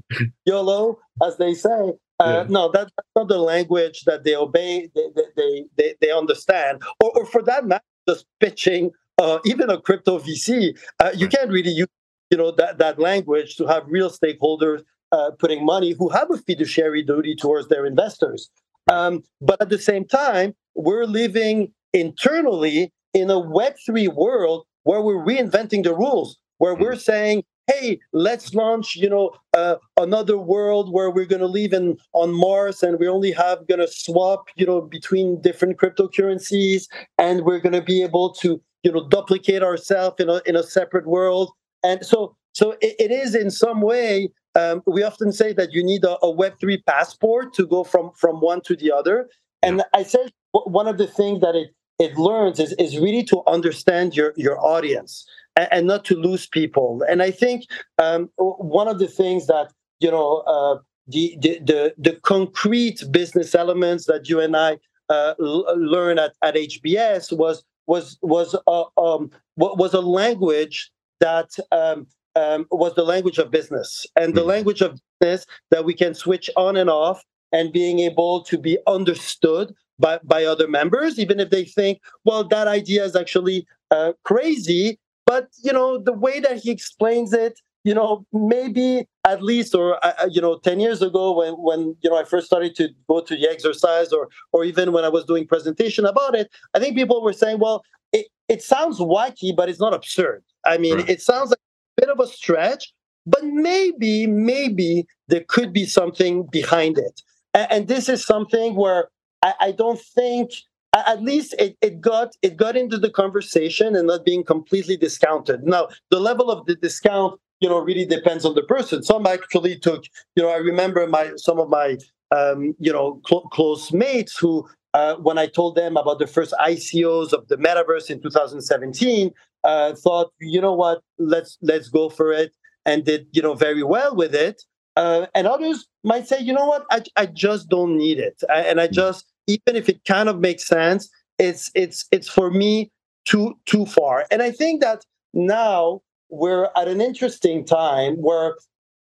<laughs> YOLO, as they say. Uh, yeah. No, that's not the language that they obey. They they they, they understand, or, or for that matter, just pitching uh, even a crypto VC, uh, you can't really use you know that that language to have real stakeholders uh, putting money who have a fiduciary duty towards their investors. Um, but at the same time, we're living internally in a Web three world where we're reinventing the rules, where we're saying, "Hey, let's launch, you know, uh, another world where we're going to live in on Mars, and we only have going to swap, you know, between different cryptocurrencies, and we're going to be able to you know duplicate ourselves in a in a separate world. And so so it, it is in some way um, we often say that you need a, a web3 passport to go from from one to the other. And i said one of the things that it it learns is, is really to understand your your audience and, and not to lose people. And i think um, one of the things that you know uh, the, the, the the concrete business elements that you and I uh, l- learn at, at HBS was was was a um, was a language that um, um, was the language of business and the mm-hmm. language of business that we can switch on and off and being able to be understood by, by other members even if they think well that idea is actually uh, crazy but you know the way that he explains it you know, maybe at least, or uh, uh, you know, ten years ago when when you know I first started to go to the exercise, or or even when I was doing presentation about it, I think people were saying, well, it, it sounds wacky, but it's not absurd. I mean, right. it sounds like a bit of a stretch, but maybe maybe there could be something behind it, and, and this is something where I, I don't think at least it, it got it got into the conversation and not being completely discounted. Now, the level of the discount you know really depends on the person. Some actually took you know i remember my some of my um, you know cl- close mates who uh, when i told them about the first icos of the metaverse in 2017 uh, thought you know what? Let's let's go for it and did you know very well with it. Uh, and others might say you know what? I, I just don't need it. I, and i hmm. just even if it kind of makes sense it's it's it's for me too too far. And i think that now we're at an interesting time where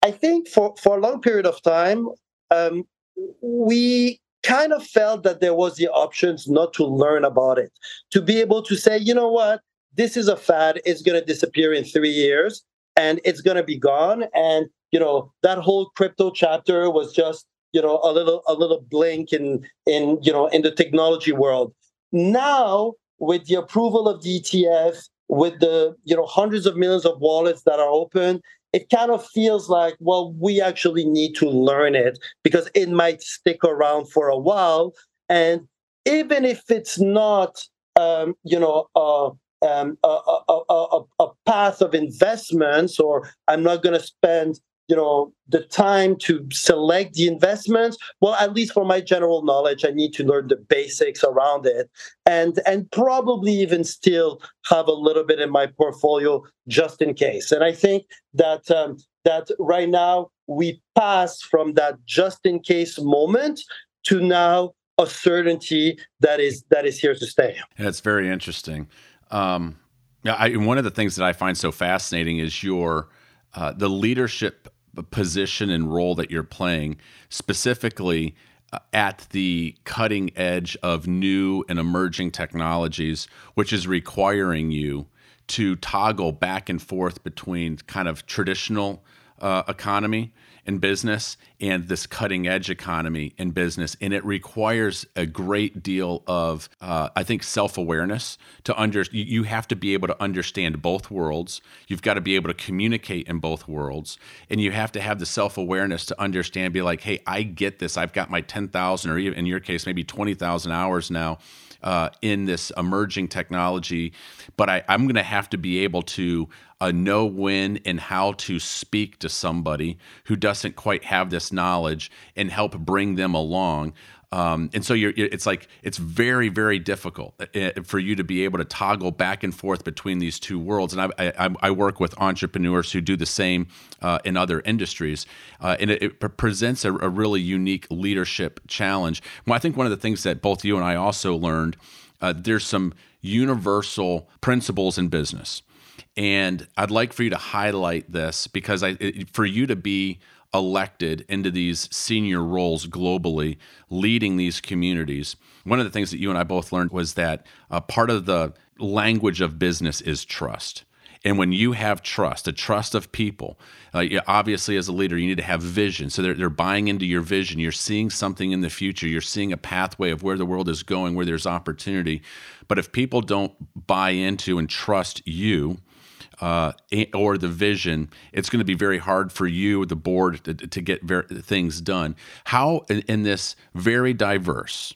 I think for, for a long period of time, um, we kind of felt that there was the options not to learn about it, to be able to say, you know what, this is a fad, it's going to disappear in three years and it's going to be gone. And, you know, that whole crypto chapter was just, you know, a little, a little blink in, in, you know, in the technology world. Now, with the approval of the ETF, with the you know hundreds of millions of wallets that are open it kind of feels like well we actually need to learn it because it might stick around for a while. And even if it's not um, you know uh, um, a, a, a, a, path of investments or i'm not going to spend you know the time to select the investments. Well at least for my general knowledge i need to learn the basics around it and and probably even still have a little bit in my portfolio just in case. And i think that um, that right now we pass from that just in case moment to now a certainty that is that is here to stay. That's very interesting. Um, I, one of the things that i find so fascinating is your uh, the leadership position and role that you're playing, specifically uh, at the cutting edge of new and emerging technologies, which is requiring you to toggle back and forth between kind of traditional uh, economy in business and this cutting edge economy in business. And it requires a great deal of, uh, I think, self awareness to under. You have to be able to understand both worlds. You've got to be able to communicate in both worlds, and you have to have the self awareness to understand. Be like, hey, I get this. I've got my ten thousand, or even in your case, maybe twenty thousand hours now. Uh, in this emerging technology, but I, I'm going to have to be able to uh, know when and how to speak to somebody who doesn't quite have this knowledge and help bring them along. Um, and so you're, it's like it's very, very difficult uh, uh, for you to be able to toggle back and forth between these two worlds. And I, I, I work with entrepreneurs who do the same uh, in other industries, uh, and it, it presents a, a, really unique leadership challenge. Well, I think one of the things that both you and I also learned uh, there's some universal principles in business and I'd like for you to highlight this because I, it, for you to be elected into these senior roles globally, leading these communities, one of the things that you and I both learned was that uh, part of the language of business is trust. And when you have trust, a trust of people, uh, obviously as a leader, you need to have vision. So they're, they're buying into your vision. You're seeing something in the future. You're seeing a pathway of where the world is going, where there's opportunity. But if people don't buy into and trust you, uh, or the vision, it's going to be very hard for you, the board, to, to get ver- things done. How, in, in this very diverse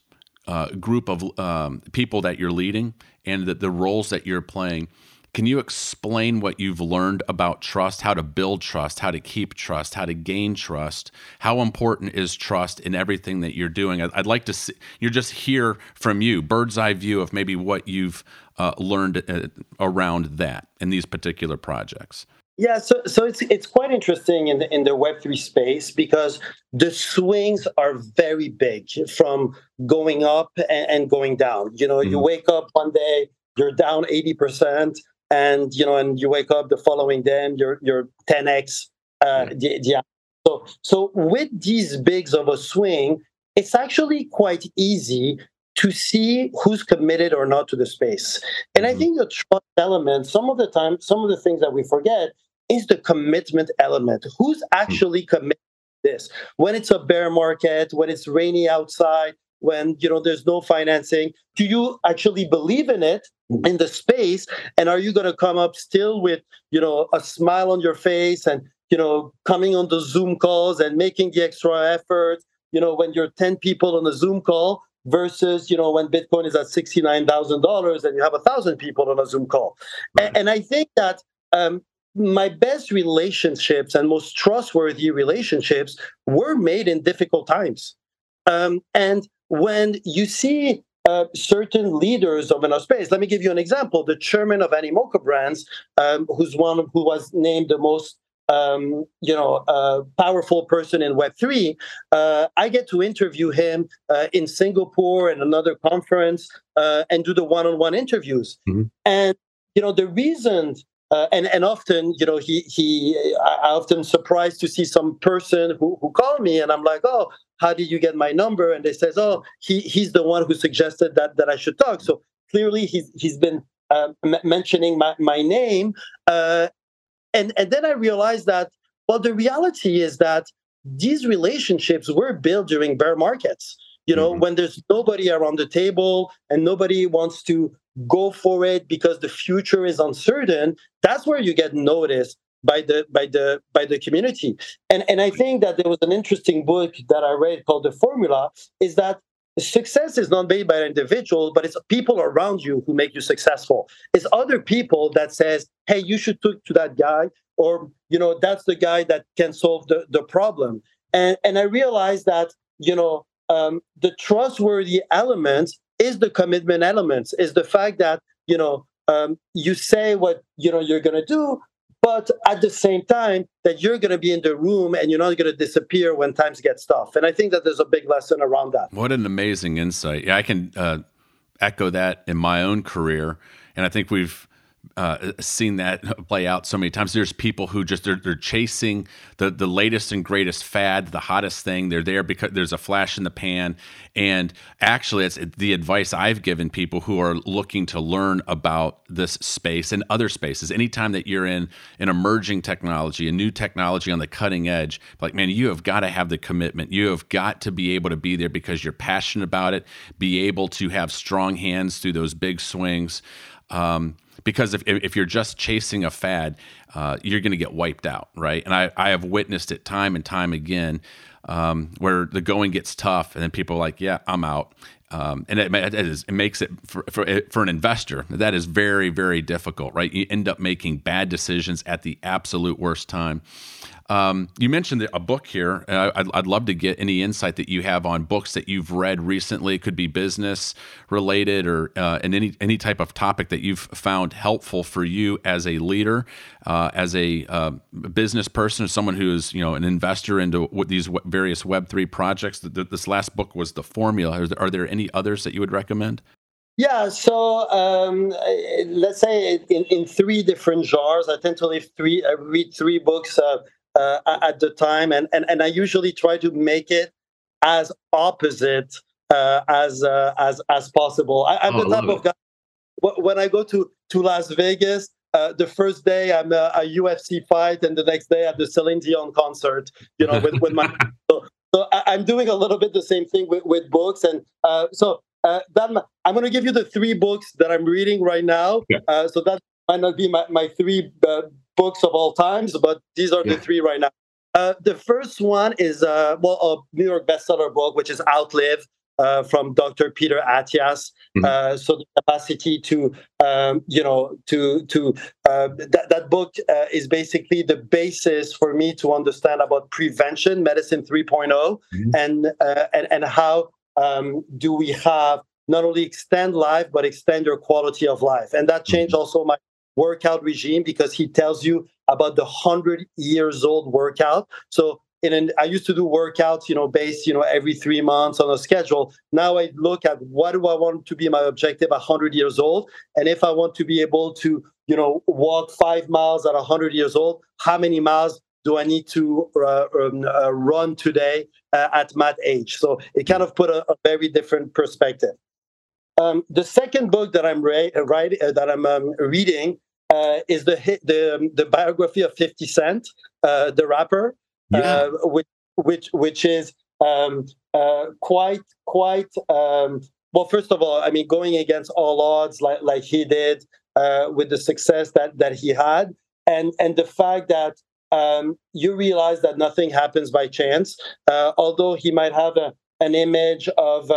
uh, group of um, people that you're leading and the, the roles that you're playing, can you explain what you've learned about trust, how to build trust, how to keep trust, how to gain trust? How important is trust in everything that you're doing? I'd, like to see, you're just hear from you, bird's eye view of maybe what you've uh, learned uh, around that in these particular projects. Yeah, so so it's it's quite interesting in the in the Web three space because the swings are very big from going up and, and going down. You know, mm-hmm. you wake up one day, you're down eighty percent, and you know, and you wake up the following day, and you're you're ten x. Uh, the, the, so so with these bigs of a swing, it's actually quite easy to see who's committed or not to the space. And mm-hmm. I think the trust element, some of the time, some of the things that we forget is the commitment element. Who's mm. actually mm-hmm. committed to this? When it's a bear market, when it's rainy outside, when you know there's no financing, do you actually believe in it mm. in the space? And are you gonna come up still with you know a smile on your face and you know coming on the Zoom calls and making the extra effort? You know, when you're 10 people on a Zoom call, versus you know when bitcoin is at $69000 and you have a thousand people on a zoom call right. and, and, i think that um, my best relationships and most trustworthy relationships were made in difficult times um, and when you see uh, certain leaders of an space. Let me give you an example. The chairman of Animoca Brands, um, who's one who was named the most um, you know, a powerful person in Web3, uh, I get to interview him uh, in Singapore and another conference uh, and do the one on one interviews. Mm-hmm. And, you know, the reason. Uh, and and often, you know, he he. I often surprised to see some person who who called me, and I'm like, oh, how did you get my number? And they says, oh, he he's the one who suggested that that I should talk. So clearly, he's he's been uh, m- mentioning my, my name. Uh, and and then I realized that well, the reality is that these relationships were built during bear markets. You know, mm-hmm. when there's nobody around the table and nobody wants to go for it because the future is uncertain, that's where you get noticed by the by the by the community. And and I think that there was an interesting book that I read called The Formula, is that success is not made by an individual, but it's people around you who make you successful. It's other people that says, "Hey, you should talk to that guy," or you know, that's the guy that can solve the the problem. And and I realized that you know um, the trustworthy element is the commitment element. Is the fact that you know um, you say what you know you're going to do, but at the same time that you're going to be in the room and you're not going to disappear when times get tough. And I think that there's a big lesson around that. What an amazing insight! Yeah, I can uh, echo that in my own career, and I think we've uh, seen that play out so many times. There's people who just they're, they're, chasing the the latest and greatest fad, the hottest thing. They're there because there's a flash in the pan. And actually, it's the advice I've given people who are looking to learn about this space and other spaces. Anytime that you're in an emerging technology, a new technology on the cutting edge, like man, you have got to have the commitment. You have got to be able to be there because you're passionate about it. Be able to have strong hands through those big swings. Um, because if, if you're just chasing a fad, uh, you're going to get wiped out, right? And I, I have witnessed it time and time again um, where the going gets tough and then people are like, yeah, I'm out. Um, and it, it, is, it, makes it for, for, for, an investor that is very very difficult right you end up making bad decisions at the absolute worst time um, you mentioned a book here. Uh, I'd, I'd, love to get any insight that you have on books that you've read recently. It could be business related or uh, any any type of topic that you've found helpful for you as a leader, uh, as a uh, business person, or someone who is you know an investor into these various Web three projects. This last book was the formula. Are there, any others that you would recommend? Yeah, so um, let's say in, in three different jars. I tend to leave three, I read three books uh, at the time, and, and and I usually try to make it as opposite uh, as uh, as as possible. I, am oh, the type of guy when I go to to Las Vegas. Uh, the first day I'm a, a, UFC fight, and the next day at the Celine Dion concert. You know, with, with my <laughs> <laughs> so, so I, am doing a little bit the same thing with, with books, and uh, so uh, that I'm going to give you the three books that I'm reading right now. Yeah. Uh, so that might not be my, my three uh, books of all times, but these are yeah. the three right now. Uh, the first one is uh, well a New York bestseller book, which is Outlive. Uh, from Dr. Peter Attias, mm-hmm. Uh, so the capacity to, um, you know, to to uh, that that book uh, is basically the basis for me to understand about prevention, medicine 3.0, mm-hmm. and and and how um, do we have not only extend life but extend your quality of life, and that changed mm-hmm. also my workout regime because he tells you about the 100 years old workout so in an, I used to do workouts, you know, based, you know, every three months on a schedule. Now I look at what do I want to be my objective at 100 years old, and if I want to be able to, you know, walk five miles at 100 years old, how many miles do I need to uh, um, uh, run today uh, at my age? So it kind of put a, a very different perspective. Um, the second book that I'm ra- writing, uh, that I'm um, reading uh, is the the um, the biography of Fifty Cent, uh, the rapper, yeah. Uh, which which which is um, uh, quite quite um, well. First of all, I mean, going against all odds, like like he did uh, with the success that that he had, and and the fact that um, you realize that nothing happens by chance. although he might have a, an image of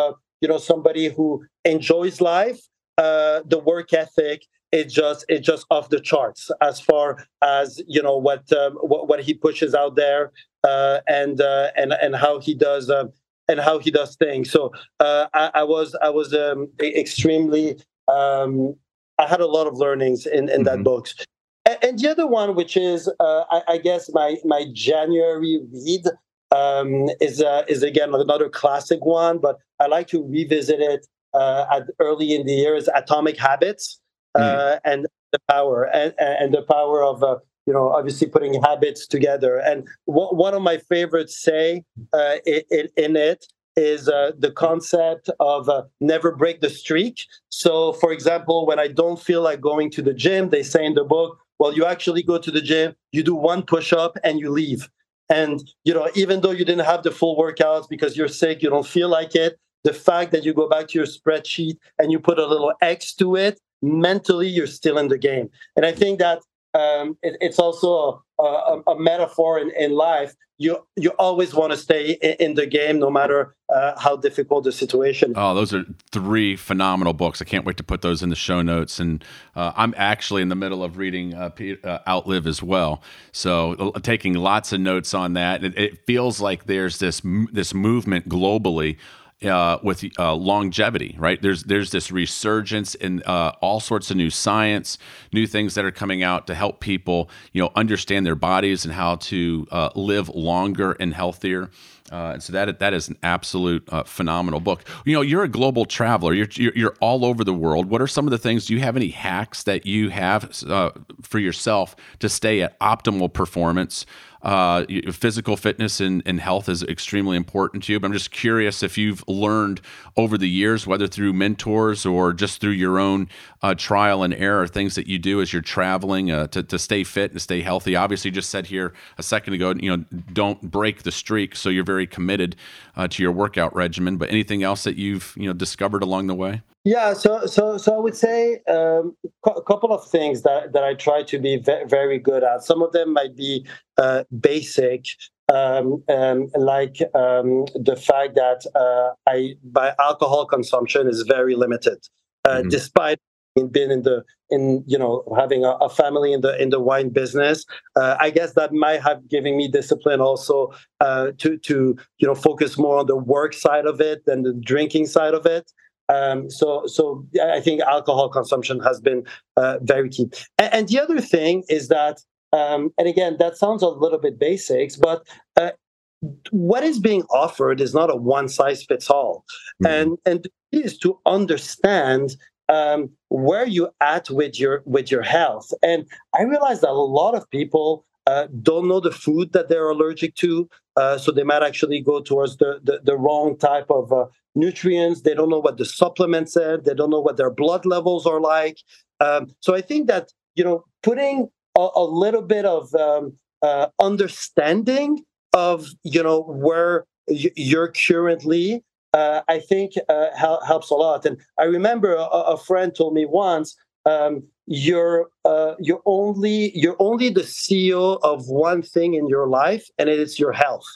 you know somebody who enjoys life uh, the work ethic it just it just off the charts as far as you know what um, what, what, he pushes out there uh, and uh, and and how he does uh, and how he does things so uh, I, I, was i was um, extremely um, i had a lot of learnings in in mm-hmm. that book and, and, the other one which is uh, I, I, guess my my january read um, is uh, is again another classic one, but I like to revisit it uh, at early in the year. Is Atomic Habits mm. and the power and, and the power of uh, you know obviously putting habits together. And w- one of my favorites say uh, in, in it is uh, the concept of uh, never break the streak. So, for example, when I don't feel like going to the gym, they say in the book, well, you actually go to the gym, you do one push up, and you leave. And you know, even though you didn't have the full workouts because you're sick, you don't feel like it. The fact that you go back to your spreadsheet and you put a little X to it, mentally you're still in the game. And I think that um, it, it's also a, a, metaphor in, in life, you you always want to stay in, in, the game no matter uh, how difficult the situation. Oh, those are three phenomenal books. I can't wait to put those in the show notes. And uh, I'm actually in the middle of reading uh, uh Outlive as well, so uh, taking lots of notes on that. It, it feels like there's this this movement globally uh, with uh, longevity, right? There's there's this resurgence in uh, all sorts of new science, new things that are coming out to help people, you know, understand their bodies and how to uh, live longer and healthier. Uh, and so that that is an absolute uh, phenomenal book. You know, you're a global traveler. You're, you're, you're all over the world. What are some of the things? Do you have any hacks that you have for yourself to stay at optimal performance? Uh, physical fitness and, and health is extremely important to you. But I'm just curious if you've learned over the years, whether through mentors or just through your own uh, trial and error, things that you do as you're traveling uh, to, to stay fit and stay healthy. Obviously, you just said here a second ago, you know, don't break the streak. So you're very committed uh, to your workout regimen. But anything else that you've you know discovered along the way? Yeah, so so so I would say um, a couple of things that that I try to be ve- very good at. Some of them might be uh, basic, um, um, like um, the fact that uh, I my alcohol consumption is very limited, uh, mm-hmm. despite being in the in you know having a, a, family in the in the wine business. Uh, I guess that might have given me discipline also uh, to to you know focus more on the work side of it than the drinking side of it. Um, so, so I think alcohol consumption has been uh, very key. And, and, the other thing is that, um, and again, that sounds a little bit basics, but uh, what is being offered is not a one size fits all, mm-hmm. and and is to understand um, where you at with your with your health. And I realize that a lot of people uh, don't know the food that they're allergic to, uh, so they might actually go towards the the, the wrong type of uh, nutrients. They don't know what the supplements are. They don't know what their blood levels are like. Um, so I think that you know putting a, a little bit of um, uh, understanding of you know where you're currently uh, I think uh, helps a lot. And I remember a, a friend told me once, um, "You're uh, you're only you're only the CEO of one thing in your life, and it is your health."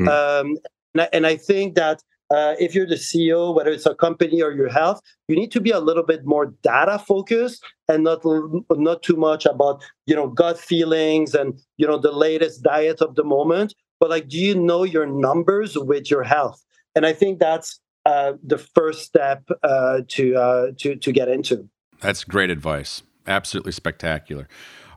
Mm. Um, and, I, and I think that uh, if you're the CEO, whether it's a company or your health, you need to be a little bit more data focused and not not too much about you know gut feelings and you know the latest diet of the moment. But like, do you know your numbers with your health? And I think that's uh, the first step uh, to uh, to to get into. That's great advice. Absolutely spectacular.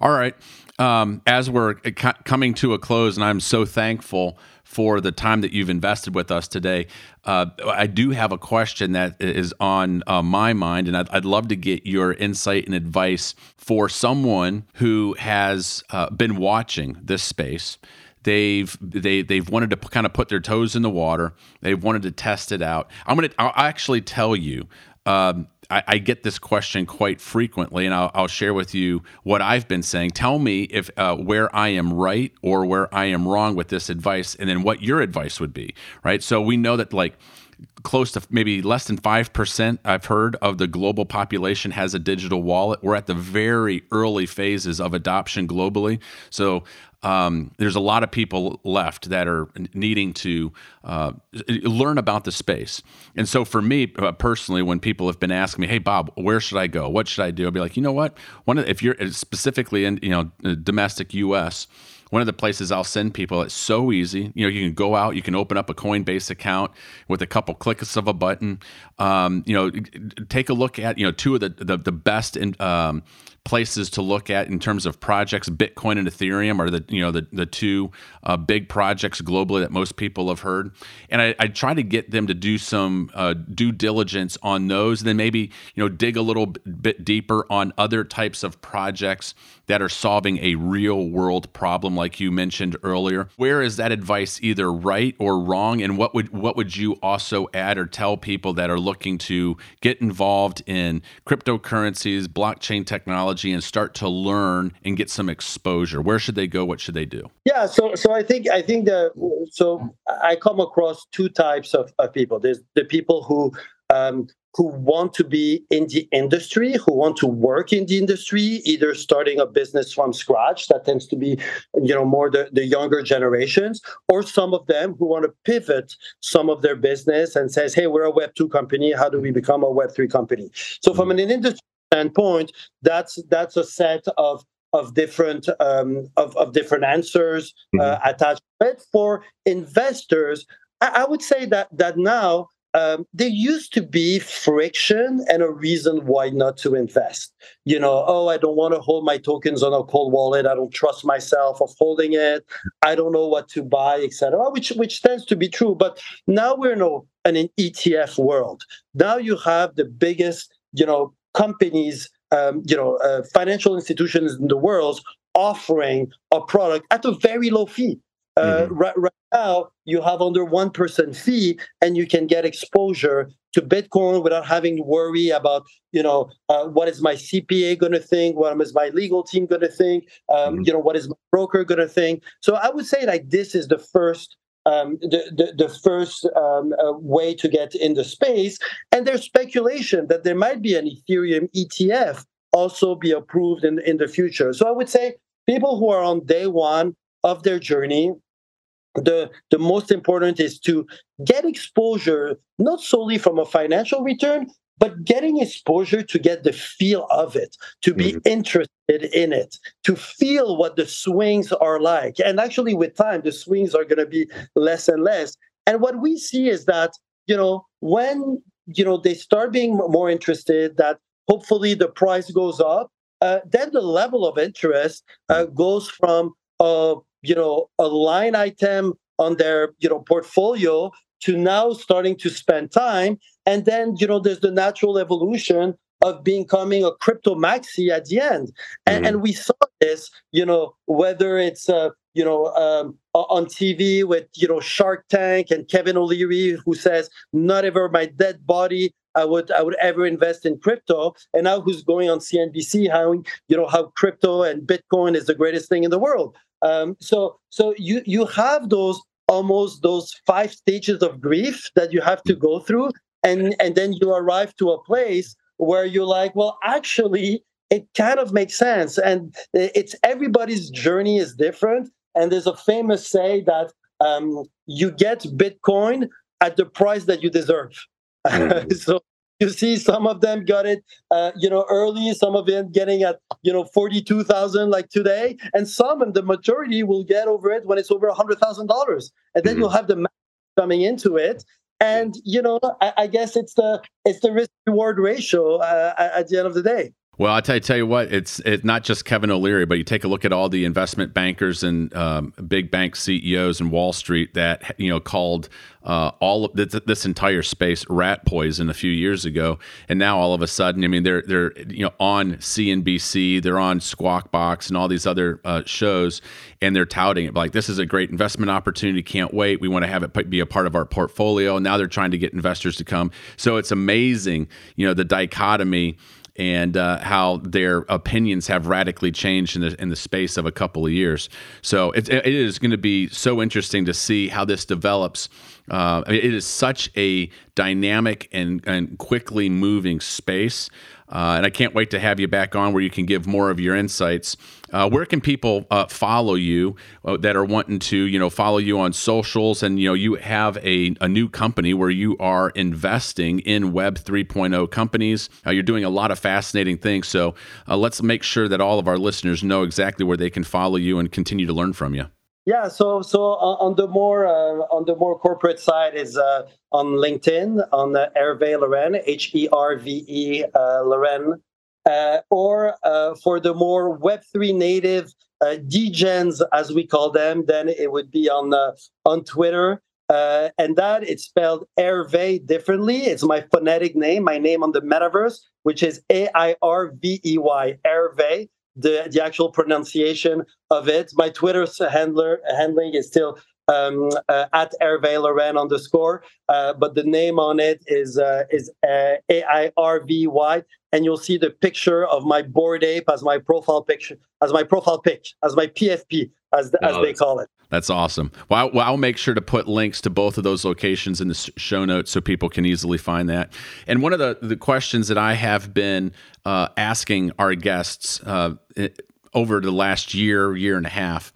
All right. Um, as we're coming to a close, and I'm so thankful for the time that you've invested with us today. Uh, I do have a question that is on uh, my mind, and I'd, I'd, love to get your insight and advice for someone who has uh, been watching this space. They've they they've wanted to kind of put their toes in the water. They've wanted to test it out. I'm gonna I'll actually tell you. Um, I, I, get this question quite frequently, and I'll, I'll, share with you what I've been saying. Tell me if uh, where I am right or where I am wrong with this advice, and then what your advice would be. Right. So we know that like close to maybe less than 5% I've heard of the global population has a digital wallet. We're at the very early phases of adoption globally. So um, there's a lot of people left that are needing to uh, learn about the space. And so for me uh, personally, when people have been asking me, "Hey Bob, where should I go? What should I do?" I'll be like, you know what? One of, if you're specifically in you know domestic U.S one of the places I'll send people. It's so easy. You know, you can go out, you can open up a Coinbase account with a couple clicks of a button. Um, you know, take a look at you know two of the the, the best in, um, places to look at in terms of projects. Bitcoin and Ethereum are the you know the the two uh, big projects globally that most people have heard. And I, I try to get them to do some uh, due diligence on those, and then maybe you know dig a little bit deeper on other types of projects that are solving a real world problem, like you mentioned earlier. Where is that advice either right or wrong? And what would what would you also add or tell people that are looking to get involved in cryptocurrencies, blockchain technology? and start to learn and get some exposure? Where should they go? What should they do? Yeah, so so I think I think that so I come across two types of, of people. There's the people who um, who want to be in the industry, who want to work in the industry, either starting a business from scratch, that tends to be, you know, more the, the younger generations, or some of them who want to pivot some of their business and says, hey, we're a Web 2 company. How do we become a Web 3 company? So from an industry standpoint, that's that's a set of of different um, of, of different answers uh, mm-hmm. attached. But for investors, I, I would say that that now um, there used to be friction and a reason why not to invest. You know, oh, I don't want to hold my tokens on a cold wallet. I don't trust myself of holding it. I don't know what to buy, etc. Which which tends to be true. But now we're in, a, in an ETF world. Now you have the biggest, you know, companies, um, you know, uh, financial institutions in the world offering a product at a very low fee. Uh, mm-hmm. right, right, now, you have under 1% fee and you can get exposure to Bitcoin without having to worry about, you know, uh, what is my CPA going to think? What is my legal team going to think? Um, mm-hmm. You know, what is my broker going to think? So I would say like this is the first um, the, the, the, first um, uh, way to get in the space. And there's speculation that there might be an Ethereum ETF also be approved in, in the future. So I would say people who are on day one of their journey the the most important is to get exposure not solely from a financial return but getting exposure to get the feel of it to be mm-hmm. interested in it to feel what the swings are like. And actually with time the swings are going to be less and less. And what we see is that you know when you know they start being more interested that hopefully the price goes up uh, then the level of interest uh, goes from uh, you know a line item on their you know portfolio to now starting to spend time and then you know there's the natural evolution of becoming a crypto maxi at the end and, mm-hmm. and we saw this you know whether it's uh, you know um, on tv with you know shark tank and kevin o'leary who says not ever my dead body I would I would ever invest in crypto. And now who's going on CNBC how you know how crypto and Bitcoin is the greatest thing in the world. Um, so so you you have those almost those five stages of grief that you have to go through, and and then you arrive to a place where you're like, well, actually, it kind of makes sense, and it's everybody's journey is different. And there's a famous say that um, you get Bitcoin at the price that you deserve. <laughs> Mm-hmm. so you see some of them got it uh, you know early some of them getting at you know 42000 like today and some and the majority will get over it when it's over $100000 and then mm-hmm. you'll have the coming into it and you know I, I, guess it's the it's the risk reward ratio uh, at the end of the day well, I tell you, tell you what, it's not just Kevin O'Leary, but you take a look at all the investment bankers and um, big bank CEOs in Wall Street that you know called uh, all of this, this, entire space rat poison a few years ago, and now all of a sudden, I mean, they're they're you know on CNBC, they're on Squawk Box and all these other uh, shows, and they're touting it like this is a great investment opportunity. Can't wait. We want to have it be a part of our portfolio. And Now they're trying to get investors to come. So it's amazing, you know, the dichotomy and uh, how their opinions have radically changed in the in the space of a couple of years. So it, it is going to be so interesting to see how this develops. Uh, it is such a dynamic and, and quickly moving space. Uh, and I can't wait to have you back on where you can give more of your insights. Uh, where can people uh, follow you uh, that are wanting to, you know, follow you on socials? And you know, you have a, a new company where you are investing in Web 3.0 companies. Uh, you're doing a lot of fascinating things. So uh, let's make sure that all of our listeners know exactly where they can follow you and continue to learn from you. Yeah, so so on the more uh, on the more corporate side is uh, on LinkedIn on uh, Hervé Larren H E R V E uh, Larren, uh, or uh, for the more Web three native uh, degens as we call them, then it would be on on Twitter. and that it's spelled Hervé differently. It's my phonetic name, my name on the metaverse, which is A I R V E Y, Hervé the, the actual pronunciation of it. My Twitter handler handling is still um, uh, at Hervé Larren underscore, uh, but the name on it is uh, is uh, A I R V Y, and you'll see the picture of my Bored Ape as my profile picture, as my profile pic, as my PFP, as the, as they call it. That's awesome. Well, I'll, well, I'll, make sure to put links to both of those locations in the show notes so people can easily find that. And one of the, the questions that I have been uh, asking our guests uh, over the last year, year and a half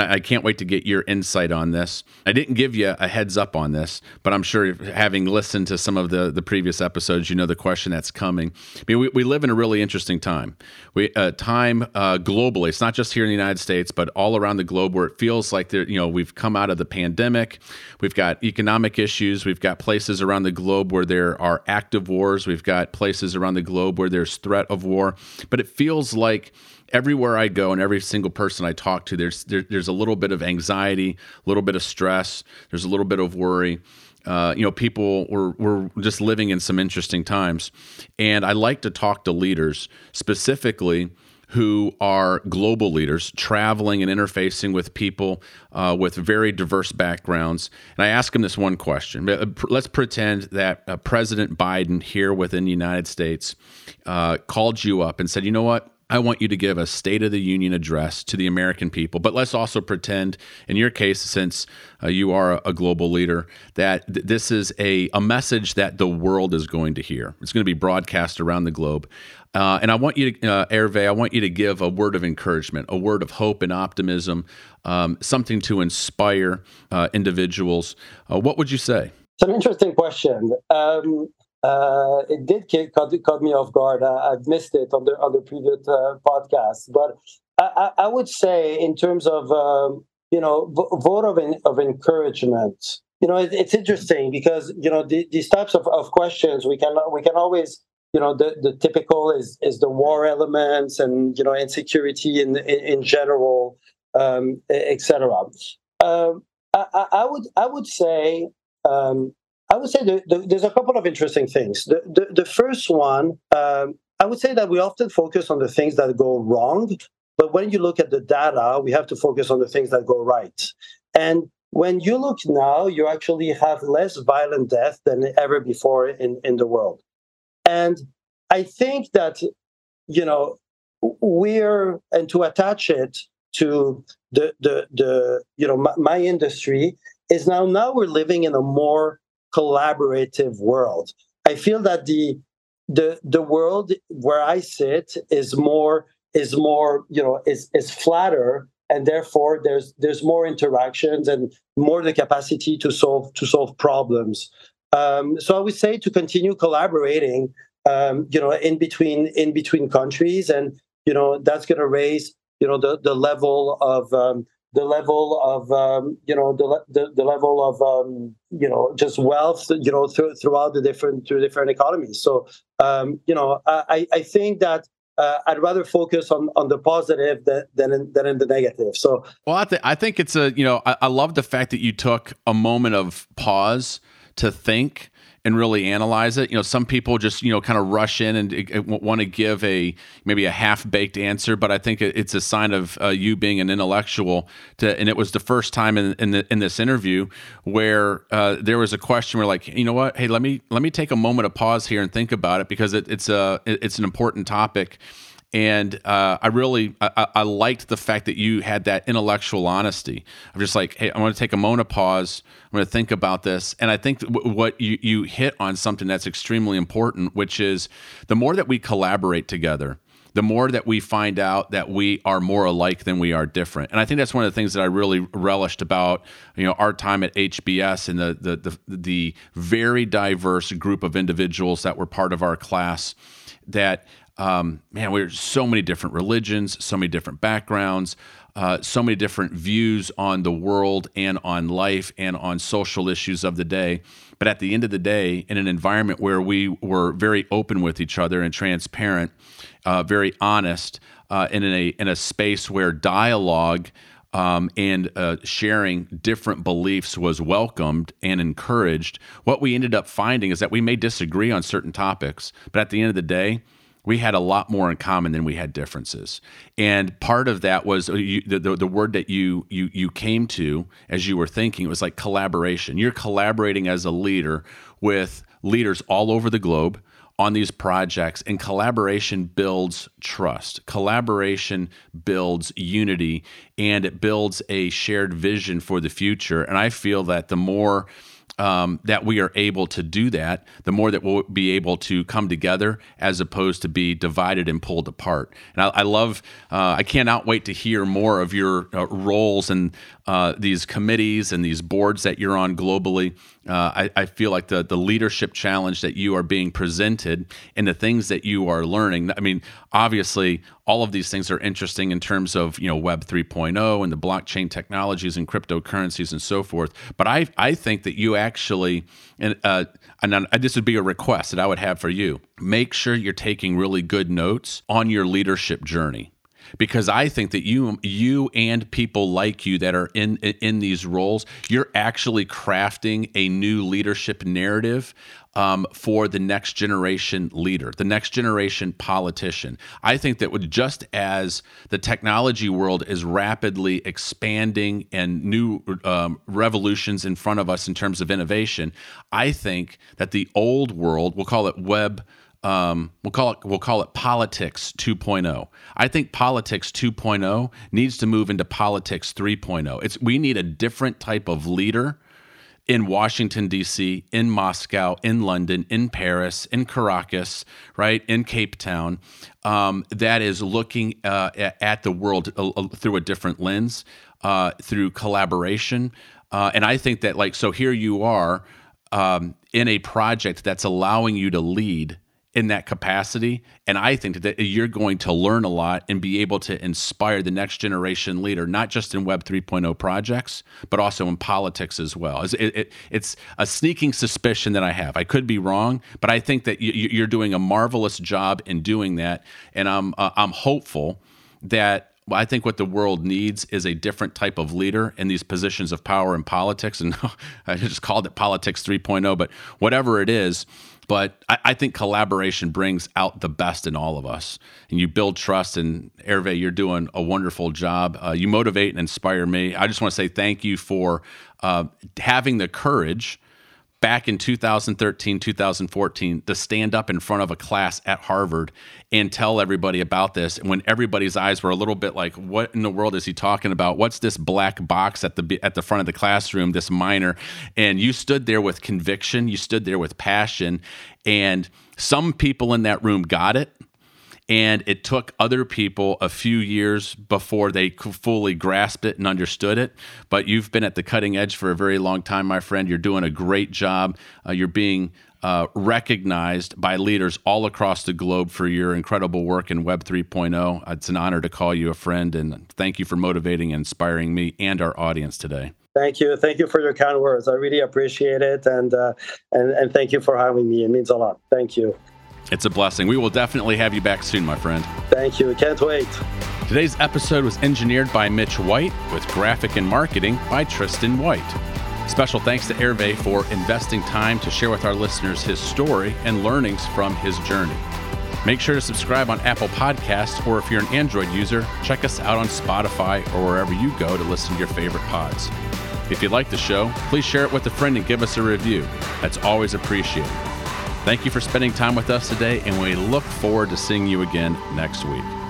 and I, can't wait to get your insight on this. I didn't give you a heads up on this, but I'm sure having listened to some of the the previous episodes, you know the question that's coming. I mean, we, we live in a really interesting time. We uh, time uh, globally. It's not just here in the United States, but all around the globe, where it feels like there. You know, we've come out of the pandemic. We've got economic issues. We've got places around the globe where there are active wars. We've got places around the globe where there's threat of war. But it feels like everywhere I go and every single person I talk to, there's there, there's a little bit of anxiety, a little bit of stress, there's a little bit of worry. Uh, you know, people were were just living in some interesting times, and I like to talk to leaders specifically who are global leaders traveling and interfacing with people uh, with very diverse backgrounds. And I ask them this one question. Uh, let's pretend that uh, President Biden here within the United States uh, called you up and said, you know what? I want you to give a State of the Union address to the American people. But let's also pretend, in your case, since uh, you are a, global leader, that th- this is a, a message that the world is going to hear. It's going to be broadcast around the globe. Uh, and I want you to, uh, Hervé, I want you to give a word of encouragement, a word of hope and optimism, um, something to inspire uh, individuals. Uh, what would you say? It's an interesting question. Um, uh, it did caught, caught me off guard. I, have missed it on the on the previous uh, podcast, but I, I, would say in terms of um, you know vote of of encouragement. You know, it, it's interesting because you know the, these types of, of questions we can we can always you know the, the typical is is the war elements and you know insecurity in in, in general, um, etc. Um, I, I would I would say um, I would say the, the, there's a couple of interesting things. The, the, the first one, um, I would say that we often focus on the things that go wrong, but when you look at the data, we have to focus on the things that go right. And when you look now, you actually have less violent death than ever before in, in the world. And I think that, you know, we're, and to attach it to the, the, the you know, my, my industry, is now, now we're living in a more collaborative world. I feel that the the the world where I sit is more is more you know is is flatter and therefore there's there's more interactions and more the capacity to solve to solve problems. Um, so I would say to continue collaborating, um, you know, in between in between countries, and you know that's going to raise you know the the level of um, the level of um, you know the, the, the level of um, you know just wealth you know th- throughout the different through different economies. So um, you know I, I think that uh, I'd rather focus on on the positive than than in, than in the negative. So well, I, th- I think it's a you know I, I love the fact that you took a moment of pause to think and really analyze it. You know, some people just you know kind of rush in and want to give a maybe a half baked answer, but I think it's a sign of uh, you being an intellectual. To, and it was the first time in in, the, in this interview where uh, there was a question where like you know what, hey, let me let me take a moment of pause here and think about it because it, it's a it's an important topic and uh, I really I, I, liked the fact that you had that intellectual honesty. I'm just like, hey, I want to take a moment pause. I'm going to think about this, and I think w- what you you hit on something that's extremely important, which is the more that we collaborate together. The more that we find out that we are more alike than we are different, and I think that's one of the things that I really relished about you know our time at HBS and the the the, the very diverse group of individuals that were part of our class. That um, man, we're so many different religions, so many different backgrounds, uh, so many different views on the world and on life and on social issues of the day. But at the end of the day, in an environment where we were very open with each other and transparent, uh, very honest, uh, and in a in a space where dialogue. Um, and uh, sharing different beliefs was welcomed and encouraged. What we ended up finding is that we may disagree on certain topics, but at the end of the day, we had a lot more in common than we had differences. And part of that was uh, you, the, the, the word that you you you came to as you were thinking. It was like collaboration. You're collaborating as a leader with leaders all over the globe on these projects and collaboration builds trust collaboration builds unity and it builds a shared vision for the future and i feel that the more um, that we are able to do that, the more that we'll be able to come together as opposed to be divided and pulled apart. And I, I love, uh, I cannot wait to hear more of your uh, roles and uh, these committees and these boards that you're on globally. Uh, I, I, feel like the the leadership challenge that you are being presented and the things that you are learning. I mean, obviously, all of these things are interesting in terms of you know Web 3.0 and the blockchain technologies and cryptocurrencies and so forth. But I I think that you actually and uh, and this would be a request that I would have for you. Make sure you're taking really good notes on your leadership journey because I think that you you and people like you that are in in these roles, you're actually crafting a new leadership narrative um, for the next generation leader, the next generation politician. I think that would just as the technology world is rapidly expanding and new um, revolutions in front of us in terms of innovation, I think that the old world, we'll call it web um, we'll call it we'll call it politics 2.0. I think politics 2.0 needs to move into politics 3.0. It's we need a different type of leader in Washington D.C., in Moscow, in London, in Paris, in Caracas, right in Cape Town, um, that is looking uh, at the world uh, uh, through a different lens, uh, through collaboration, uh, and I think that like so here you are. Um, in a project that's allowing you to lead in that capacity. And I think that you're going to learn a lot and be able to inspire the next generation leader, not just in Web 3.0 projects, but also in politics as well. It's, it, it, it's a sneaking suspicion that I have. I could be wrong, but I think that you, are doing a marvelous job in doing that. And I'm, uh, I'm hopeful that I think what the world needs is a different type of leader in these positions of power in politics. And <laughs> I just called it politics 3.0, but whatever it is, but I, I, think collaboration brings out the best in all of us. And you build trust. And Hervé, you're doing a wonderful job. Uh, you motivate and inspire me. I just want to say thank you for uh, having the courage back in 2013, 2014 to stand up in front of a class at Harvard and tell everybody about this. When everybody's eyes were a little bit like what in the world is he talking about? What's this black box at the at the front of the classroom this miner? And you stood there with conviction you stood there with passion and some people in that room got it and it took other people a few years before they fully grasped it and understood it. But you've been at the cutting edge for a very long time, my friend. You're doing a great job. Uh, you're being uh, recognized by leaders all across the globe for your incredible work in Web 3.0. It's an honor to call you a friend, and thank you for motivating and inspiring me and our audience today. Thank you, thank you for your kind words. I really appreciate it, and uh, and and thank you for having me. It means a lot. Thank you. It's a blessing. We will definitely have you back soon, my friend. Thank you. Can't wait. Today's episode was engineered by Mitch White with graphic and marketing by Tristan White. Special thanks to Hervé for investing time to share with our listeners his story and learnings from his journey. Make sure to subscribe on Apple Podcasts, or if you're an Android user, check us out on Spotify or wherever you go to listen to your favorite pods. If you like the show, please share it with a friend and give us a review. That's always appreciated. Thank you for spending time with us today, and we look forward to seeing you again next week.